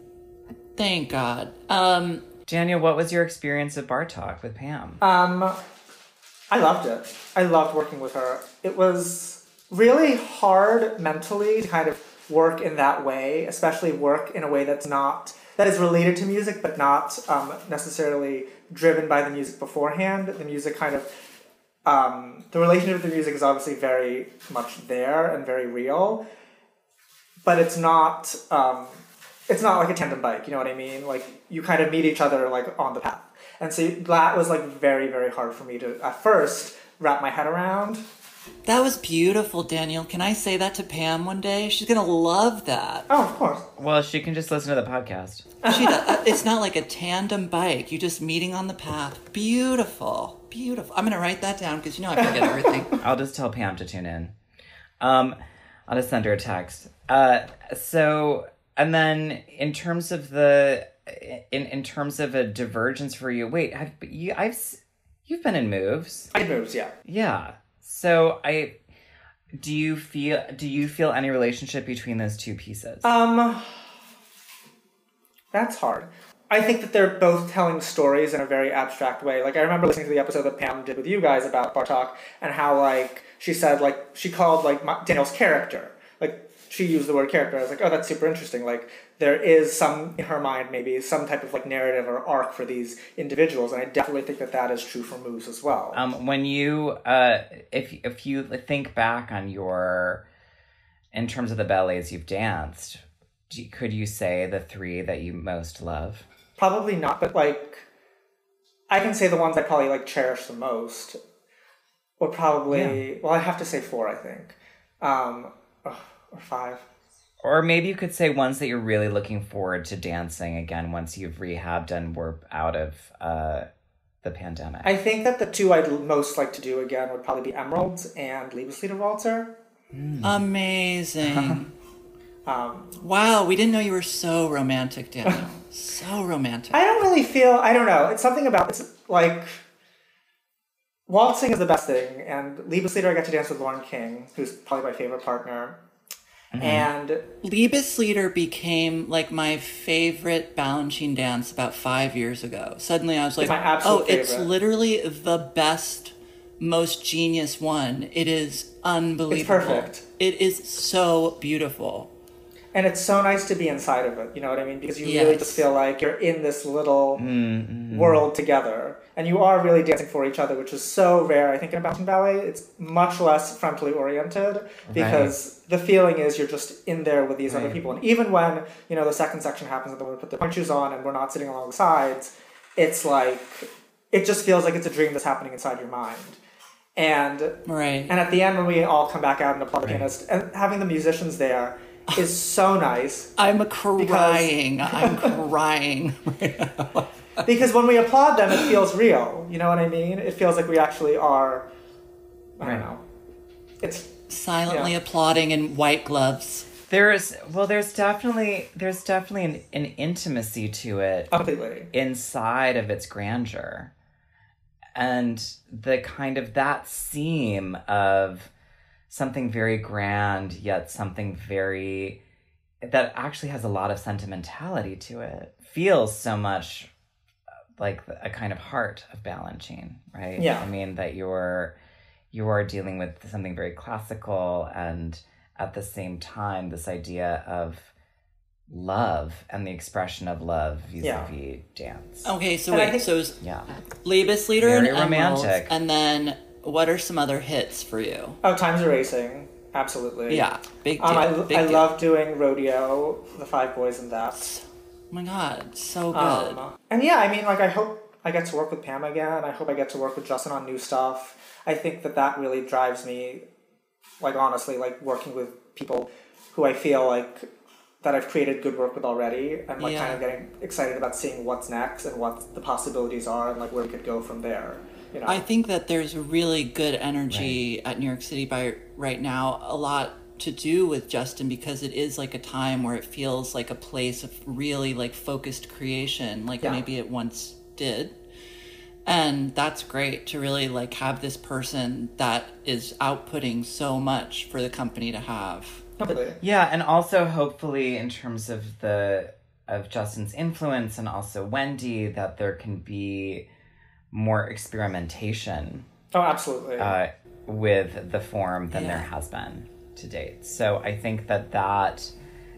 Thank God. Um, Daniel, what was your experience of Bartok with Pam? Um, I loved it. I loved working with her. It was really hard mentally to kind of work in that way, especially work in a way that's not that is related to music, but not um, necessarily driven by the music beforehand. The music kind of um, the relationship with the music is obviously very much there and very real, but it's not. Um, it's not like a tandem bike, you know what I mean? Like you kind of meet each other like on the path. And so that was like very, very hard for me to at first wrap my head around. that was beautiful, Daniel. Can I say that to Pam one day? She's going to love that. Oh, of course. Well, she can just listen to the podcast. She, uh, it's not like a tandem bike. You're just meeting on the path. Beautiful, beautiful. I'm going to write that down because you know I forget everything. I'll just tell Pam to tune in. Um, I'll just send her a text. Uh, so, and then in terms of the, in in terms of a divergence for you, wait, have you? I've you've been in moves, I moves, yeah. yeah. So I, do you feel? Do you feel any relationship between those two pieces? Um, that's hard. I think that they're both telling stories in a very abstract way. Like I remember listening to the episode that Pam did with you guys about Bartok and how like she said like she called like Daniel's character like she used the word character. I was like, oh, that's super interesting. Like there is some in her mind maybe some type of like narrative or arc for these individuals, and I definitely think that that is true for Moves as well. Um, when you, uh, if if you think back on your, in terms of the ballets you've danced, do, could you say the three that you most love? Probably not, but like I can say the ones I probably like cherish the most would probably well I have to say four I think, um, or five. Or maybe you could say ones that you're really looking forward to dancing again once you've rehabbed and we're out of uh, the pandemic. I think that the two I'd most like to do again would probably be Emeralds and Liebeslieder Waltzer. Amazing. Um, wow, we didn't know you were so romantic, Daniel. so romantic. I don't really feel I don't know. It's something about it's like waltzing is the best thing, and Liebeslieder I got to dance with Lauren King, who's probably my favorite partner. Mm-hmm. And Liebeslieder became like my favorite Balanchine dance about five years ago. Suddenly I was like, my absolute oh, it's literally the best, most genius one. It is unbelievable. It's perfect. It is so beautiful. and it's so nice to be inside of it. You know what I mean? Because you really just feel like you're in this little mm-hmm. world together, and you are really dancing for each other, which is so rare. I think in a Mountain Ballet, it's much less frontally oriented because the feeling is you're just in there with these other people. And even when you know the second section happens and then we put the point shoes on and we're not sitting along the sides, it's like it just feels like it's a dream that's happening inside your mind. And Right. and at the end, when we all come back out and applaud the pianist, and having the musicians there is so nice I'm crying. I'm crying. because when we applaud them, it feels real. You know what I mean? It feels like we actually are. I don't know. It's Silently Yeah. applauding in white gloves. There's well, there's definitely there's definitely an, an intimacy to it completely. inside of its grandeur, and the kind of that seam of something very grand yet something very that actually has a lot of sentimentality to it feels so much like a kind of heart of Balanchine, right? Yeah. I mean that you're you are dealing with something very classical and at the same time this idea of love and the expression of love vis-a-vis dance. Okay, so And I wait, think- so it's Yeah. Liebeslieder Very and Emeralds, romantic. and then what are some other hits for you? Oh, times are racing. Absolutely. Yeah, big deal. Um, I, big I deal. love doing rodeo, the five boys and that. Oh my god, so good. Um, and yeah, I mean, like, I hope I get to work with Pam again. I hope I get to work with Justin on new stuff. I think that that really drives me, like, honestly, like, working with people who I feel like that I've created good work with already. I'm, like, Yeah. kind of getting excited about seeing what's next and what the possibilities are and, like, where we could go from there. You know? I think that there's really good energy at New York City Ballet right now. A lot to do with Justin because it is like a time where it feels like a place of really like focused creation, like Yeah. maybe it once did. And that's great to really like have this person that is outputting so much for the company to have. Completely. Yeah, and also hopefully in terms of the of Justin's influence and also Wendy that there can be more experimentation Oh, absolutely. uh, with the form than there has been to date. So I think that that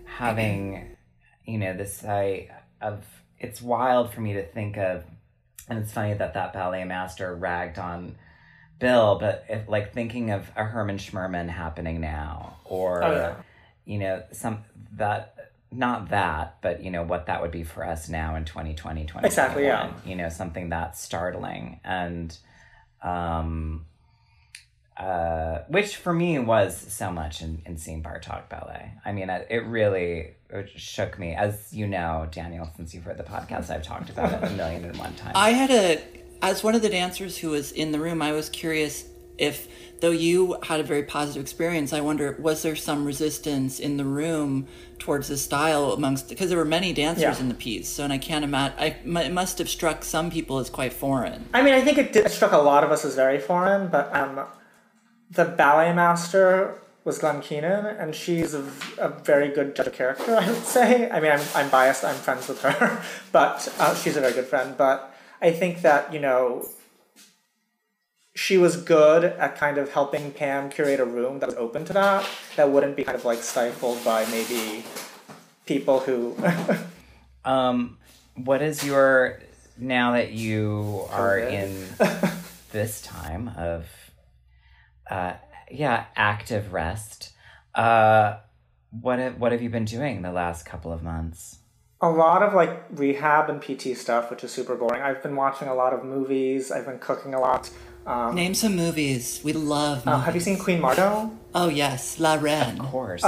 having, you know, this I of it's wild for me to think of, and it's funny that that ballet master ragged on Bill, but if like thinking of a Herman Schmerman happening now, or Oh, yeah. you know, some that not that, but you know what that would be for us now in 2020, 2021. Exactly, yeah. You know, something that's startling and um uh which for me was so much in, in seeing Bartok ballet. I mean, it it really shook me. As you know, Daniel, since you've heard the podcast, I've talked about it a million and one times. I had a, as one of the dancers who was in the room, I was curious if, though you had a very positive experience, I wonder, was there some resistance in the room towards the style amongst, because there were many dancers Yeah. in the piece. So, and I can't imagine, I, it must have struck some people as quite foreign. I mean, I think it, did, it struck a lot of us as very foreign, but um, the ballet master was Glenn Keenan, and she's a, a very good judge of character, I would say. I mean, I'm, I'm biased, I'm friends with her, but uh, she's a very good friend. But I think that, you know, she was good at kind of helping Pam curate a room that was open to that, that wouldn't be kind of like stifled by maybe people who. Um, what is your now that you are in this time of uh yeah active rest? Uh, what have, what have you been doing the last couple of months? a lot of like rehab and PT stuff, which is super boring. I've been watching a lot of movies. I've been cooking a lot. Um, Name some movies. We love uh, have you seen Queen Margot? Oh, yes, La Reine. Of course,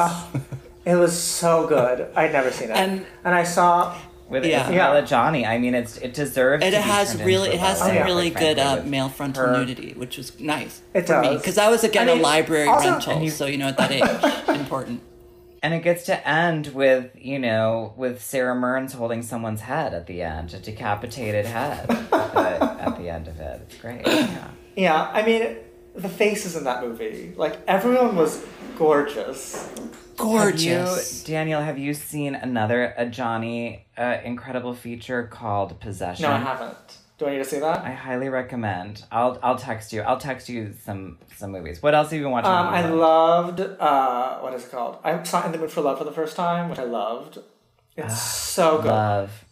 It was so good. I'd never seen it. And- and I saw. With yeah. Isabella Yeah. Johnny. I mean, it's it deserves. And to it be has really, into it a has some yeah. really good uh, male frontal her- nudity, which was nice. It for me does. because I was again I mean, a library also- rental, you- so you know at that age, important. And it gets to end with, you know, with Sarah Mearns holding someone's head at the end, a decapitated head at the, at the end of it. It's great. Yeah. Yeah, I mean, the faces in that movie, like everyone was gorgeous. Gorgeous. Have you, Daniel, have you seen another Adjani uh, incredible feature called Possession? No, I haven't. Do I need to see that? I highly recommend. I'll I'll text you. I'll text you some some movies. What else have you been watching? Um, I Hulu? loved uh, what is it called? I saw In the Mood for Love for the first time, which I loved. It's so good. Love.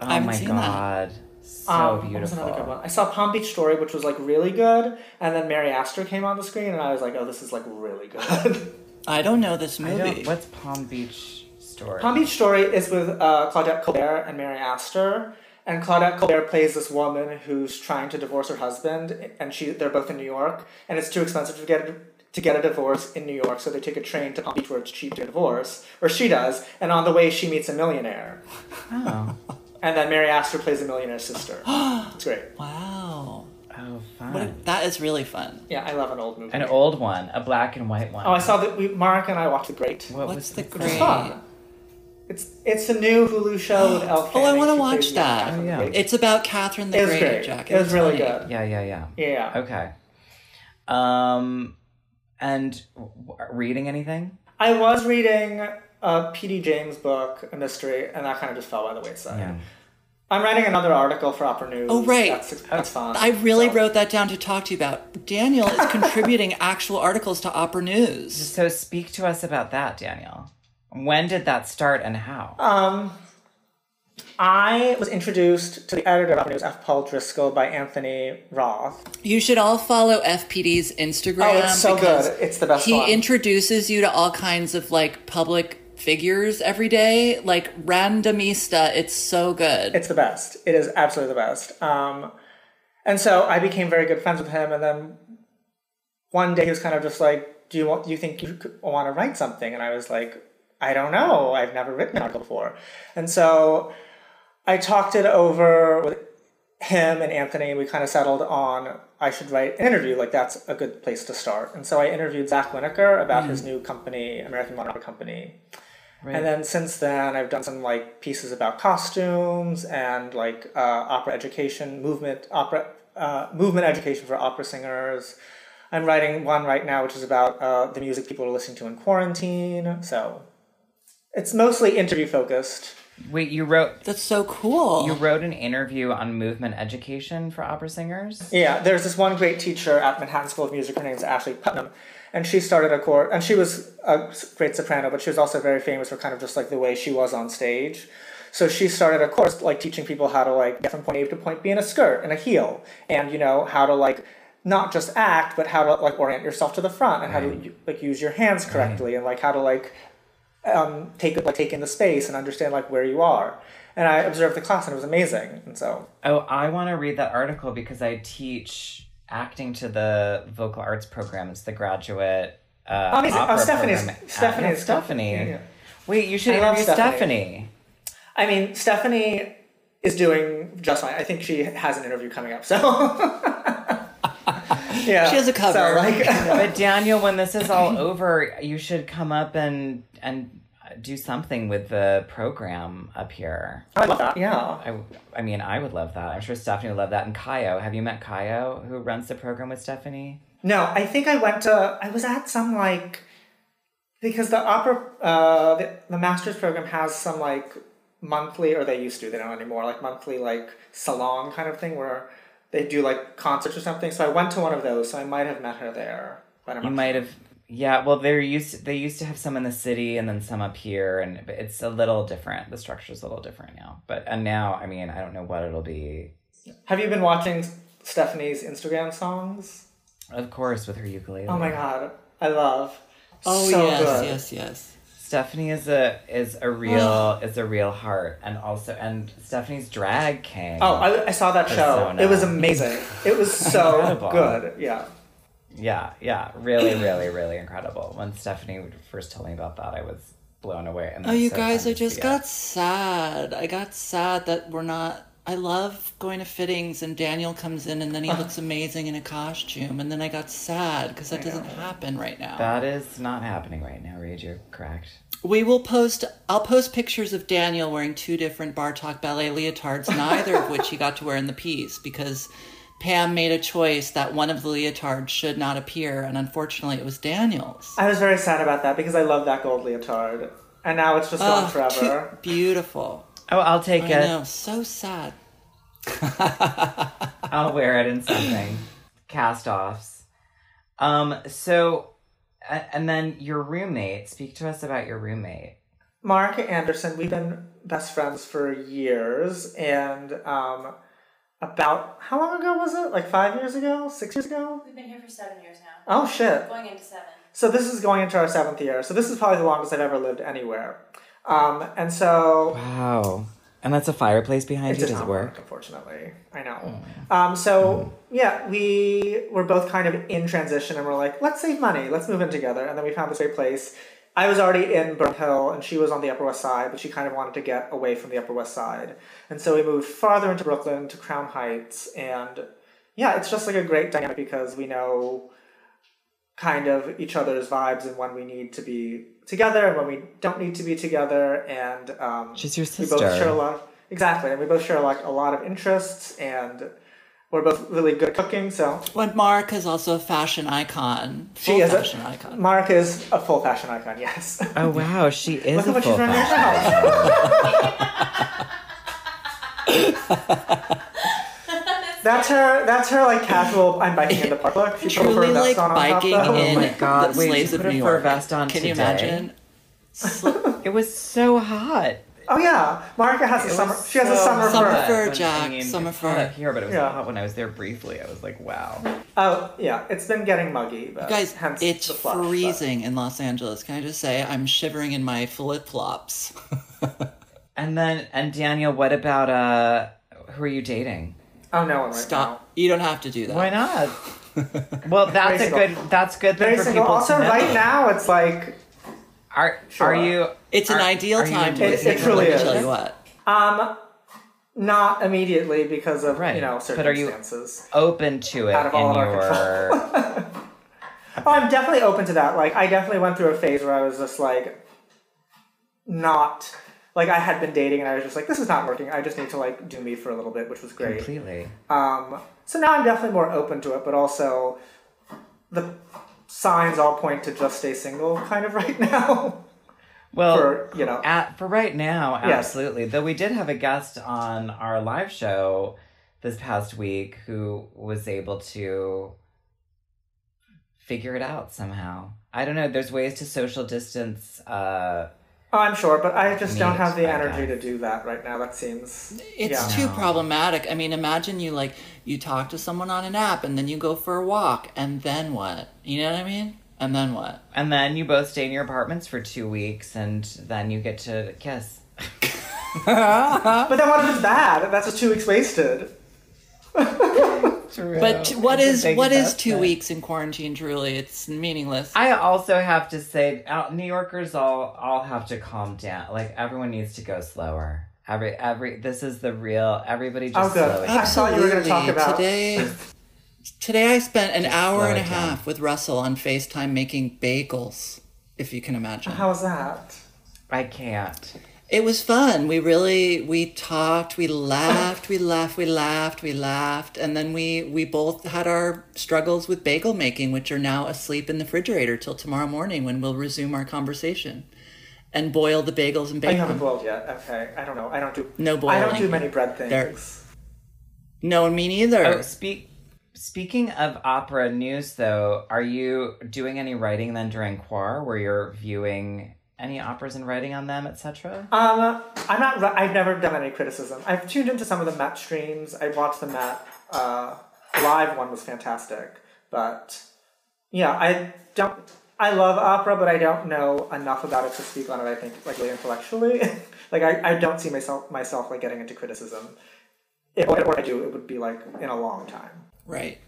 Oh I haven't my seen that. god, so Um, What was beautiful. another good one? I saw Palm Beach Story, which was like really good, and then Mary Astor came on the screen, and I was like, "Oh, this is like really good." I don't know this I movie. don't, what's Palm Beach story? Palm Beach Story is with uh, Claudette Colbert and Mary Astor, and Claudette Colbert plays this woman who's trying to divorce her husband, and she they're both in New York, and it's too expensive to get to get a divorce in New York, so they take a train to Palm Beach where it's cheap to divorce, or she does, and on the way she meets a millionaire, Oh, and then Mary Astor plays a millionaire's sister. it's great. wow, oh, fun. what that is really fun. Yeah, I love an old movie. An old one, a black and white one. Oh, I saw that. We Mark and I watched The Great. What What's was the It's great? fun. It's it's a new Hulu show with Elle Oh, I wanna watch that. Oh, yeah. It's about Catherine the It Great. great. Jack. It was really funny. good. Yeah, yeah, yeah. Yeah. Okay. Um, and w- reading anything? I was reading a P.D. James book, a mystery, and that kind of just fell by the wayside. Yeah. I'm writing another article for Opera News. Oh, right. That's, that's fun. I really So- wrote that down to talk to you about. Daniel is contributing actual articles to Opera News. So speak to us about that, Daniel. When did that start and how? Um, I was introduced to the editor of Opera News, F. Paul Driscoll, by Anthony Roth. You should all follow FPD's Instagram. Oh, it's so good. It's the best He one. introduces you to all kinds of like public figures every day. Like randomista, it's so good. It's the best. It is absolutely the best. Um, and so I became very good friends with him. And then one day he was kind of just like, "Do you want? Do you think you want to write something?" And I was like, "I don't know. I've never written an article before." And so I talked it over with him and Anthony. and We kind of settled on I should write an interview. Like that's a good place to start. And so I interviewed Zach Winokur about his new company, American Modern Opera Company. And then since then, I've done some like pieces about costumes and like uh, opera education, movement opera, uh, movement education for opera singers. I'm writing one right now, which is about uh, the music people are listening to in quarantine. So it's mostly interview focused. Wait, you wrote That's so cool. you wrote an interview on movement education for opera singers? Yeah, there's this one great teacher at Manhattan School of Music. Her name's Ashley Putnam, and she started a course. And she was a great soprano, but she was also very famous for kind of just like the way she was on stage. So she started a course like teaching people how to like get from point A to point B in a skirt and a heel, and you know how to like not just act, but how to like orient yourself to the front and how to like use your hands correctly and like how to like um, take like take in the space and understand like where you are. And I observed the class and it was amazing. And so Oh, I want to read that article because I teach acting to the vocal arts program. It's the graduate. Uh, Amazing. Oh, Stephanie's- program. Stephanie is- Stephanie. yeah, yeah. Wait, you should I love interview Stephanie. Stephanie. I mean, Stephanie is doing just fine. I think she has an interview coming up, so yeah, She has a cover. So, like, But Daniel, when this is all over, you should come up and and do something with the program up here. I love that. Yeah, I, I mean, I would love that. I'm sure Stephanie would love that. And Kaio, have you met Kaio, who runs the program with Stephanie? no, I think I went to. I was at some like because the opera, uh, the, the master's program has some like monthly, or they used to. They don't anymore. Like monthly, like salon kind of thing where they do like concerts or something. So I went to one of those. So I might have met her there. But I'm You might sure. have. Yeah, well, they're used. they used to have some in the city and then some up here, and it's a little different. The structure's a little different now. But and now, I mean, I don't know what it'll be. Have you been watching Stephanie's Instagram songs? Of course, with her ukulele. Oh my god, I love. oh so yes, good. yes, yes. Stephanie is a is a real is a real heart, and also and Stephanie's drag king. Oh, I, I saw that show. so it was amazing. It was so good. Yeah. Yeah, yeah, really, really, really incredible. When Stephanie first told me about that, I was blown away. And Oh, you so guys, I just got it. sad. I got sad that we're not. I love going to fittings and Daniel comes in and then he looks amazing in a costume. And then I got sad because that doesn't happen right now. That is not happening right now, Reed. You're correct. We will post, I'll post pictures of Daniel wearing two different Bartok ballet leotards, neither of which he got to wear in the piece because Pam made a choice that one of the leotards should not appear. And unfortunately, it was Daniel's. I was very sad about that because I love that gold leotard. And now it's just gone Oh, forever. too beautiful. Oh, I'll take I it. know, so sad. I'll wear it in something. Cast offs. Um, so, and then your roommate. Speak to us about your roommate. Marika Anderson, we've been best friends for years. And um, about, how long ago was it? Like five years ago? Six years ago? We've been here for seven years now. Oh, shit. Going into seven. So this is going into our seventh year. So this is probably the longest I've ever lived anywhere. Um, and so Wow. And that's a fireplace behind It you. does Does it not work? unfortunately. I know. Um, so yeah, we were both kind of in transition, and we're like, let's save money, let's move in together. And then we found this great place. I was already in Boerum Hill, and she was on the Upper West Side, but she kind of wanted to get away from the Upper West Side, and so we moved farther into Brooklyn to Crown Heights, and yeah, it's just like a great dynamic because we know kind of each other's vibes and when we need to be together and when we don't need to be together, and um, She's your sister. we both share a lot exactly and we both share like a lot of interests and we're both really good at cooking so When Marika is also a fashion icon. she Full is fashion a, icon. Marika is a full fashion icon yes Oh wow, she is look at what she's full wearing right fashion. now that's her that's her like casual i'm biking in the park look she put her Truly like vest on on top, biking though. in Oh my God, the wait, Slaves she of put New a fur York. vest on Can you today? imagine? It was so hot. Oh yeah, Marika has a summer. She has a so summer Summer fur. fur. Jack, summer fur. here, but it was Yeah. hot when I was there briefly. I was like, wow. Oh yeah, it's been getting muggy. But Guys, hence it's the flush, but- freezing in Los Angeles. Can I just say I'm shivering in my flip flops. And then, and Daniel, what about uh, who are you dating? Oh no one right Stop. You don't have to do that. Why not? well, that's a Very good. That's good. Very for single. people Also, to know. right now it's like Are Sure. are you? It's an ideal time to in- It- it truly is. Tell you what. um, not immediately because of Right. you know But are you- circumstances. open to it Out of in all of our your. Oh, I'm definitely open to that. Like, I definitely went through a phase where I was just like, not like I had been dating, and I was just like, this is not working. I just need to like do me for a little bit, which was great. Completely. Um, so now I'm definitely more open to it, but also the signs all point to just stay single, kind of right now. Well, for you know, At, for right now, Yes. absolutely. Though we did have a guest on our live show this past week who was able to figure it out somehow. I don't know. There's ways to social distance. Uh, oh, I'm sure, but I just don't have the energy to do that right now. That seems It's yeah. too No. problematic. I mean, imagine you like you talk to someone on an app and then you go for a walk and then what? You know what I mean? And then what? and then you both stay in your apartments for two weeks, and then you get to kiss. But then what if it's bad? That's just two weeks wasted. But t- what it's is what is two investment. weeks in quarantine? Truly, it's meaningless. I also have to say, out New Yorkers all all have to calm down. Like everyone needs to go slower. Every every this is the real. Everybody just Oh, good. slow it I thought you were gonna talk Absolutely. about- today. Today I spent an hour and a down. half with Russell on FaceTime making bagels, if you can imagine. How was that? I can't. It was fun. We really we talked, we laughed, we laughed, we laughed, we laughed, and then we we both had our struggles with bagel making, which are now asleep in the refrigerator till tomorrow morning when we'll resume our conversation and boil the bagels and Oh, bake you haven't them. boiled yet. Okay, I don't know. I don't do. No boiling. I don't do many bread things. There- No, me neither. Oh, speak. Speaking of opera news, though, are you doing any writing then during Quar, where you're viewing any operas and writing on them, etc.? Um, I'm not. I've never done any criticism. I've tuned into some of the Met streams. I watched the Met uh, live one was fantastic, but yeah, I don't. I love opera, but I don't know enough about it to speak on it. I think like really intellectually. like I, I don't see myself myself like getting into criticism. If or I do, it would be like in a long time. Right.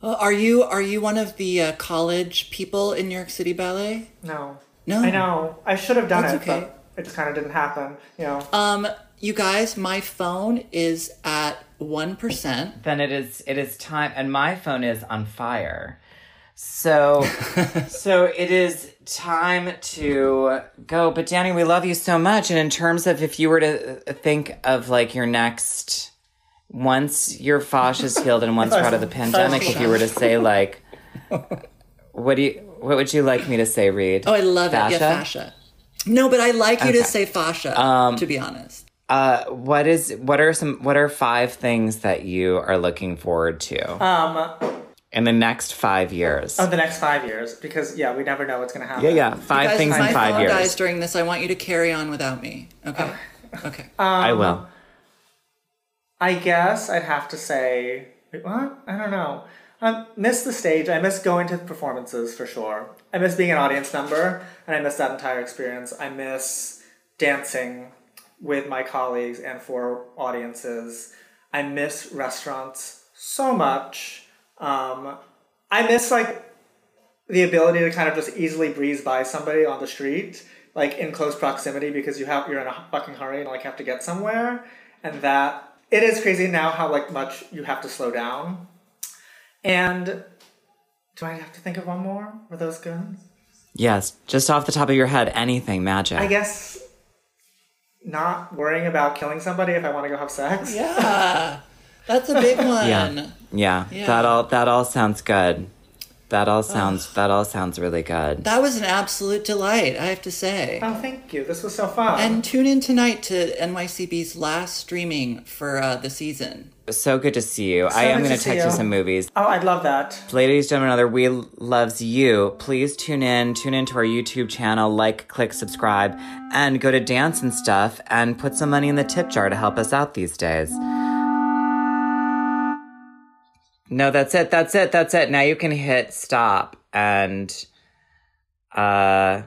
Well, are you are you one of the uh, college people in New York City Ballet? No, No. I know I should have done That's it, okay. but it just kind of didn't happen. You know. Um, you guys, my phone is at one percent. Then it is. It is time, and my phone is on fire. So, so it is time to go. But Danny, we love you so much. And in terms of if you were to uh, think of like your next, once your Fosh is healed and once we're out of the pandemic, if you were to say like, what do you, what would you like me to say, Reed? Oh, I love it. Yeah, Fascia? fascia. No, but I like you to say fascia. Um, to be honest. Uh, what is what are some what are five things that you are looking forward to Um, in the next five years? Oh, the next five years, because yeah, we never know what's going to happen. yeah, yeah, five Guys, things in five phone years. dies during this. I want you to carry on without me. Okay. Okay. I Um, will. I guess I'd have to say, what? I don't know. I miss the stage. I miss going to performances for sure. I miss being an audience member, and I miss that entire experience. I miss dancing with my colleagues and for audiences. I miss restaurants so much. Um, I miss like the ability to kind of just easily breeze by somebody on the street, like in close proximity, because you have you're in a fucking hurry and like have to get somewhere, and that it is crazy now how like much you have to slow down. And do I have to think of one more? Were those good? Yes, just off the top of your head, anything magic. I guess not worrying about killing somebody if I want to go have sex. Yeah. That's a big one. Yeah. yeah, Yeah. that all that all sounds good. That all sounds that all sounds really good. That was an absolute delight, I have to say. Oh, thank you. This was so fun. And tune in tonight to NYCB's last streaming for uh, the season. So good to see you. I am going to to text you you. some movies. oh, I'd love that. Ladies, gentlemen, other we loves you. Please tune in, tune into our YouTube channel, like, click, subscribe, and go to dance and stuff and put some money in the tip jar to help us out these days. No, that's it. That's it. That's it. Now you can hit stop and uh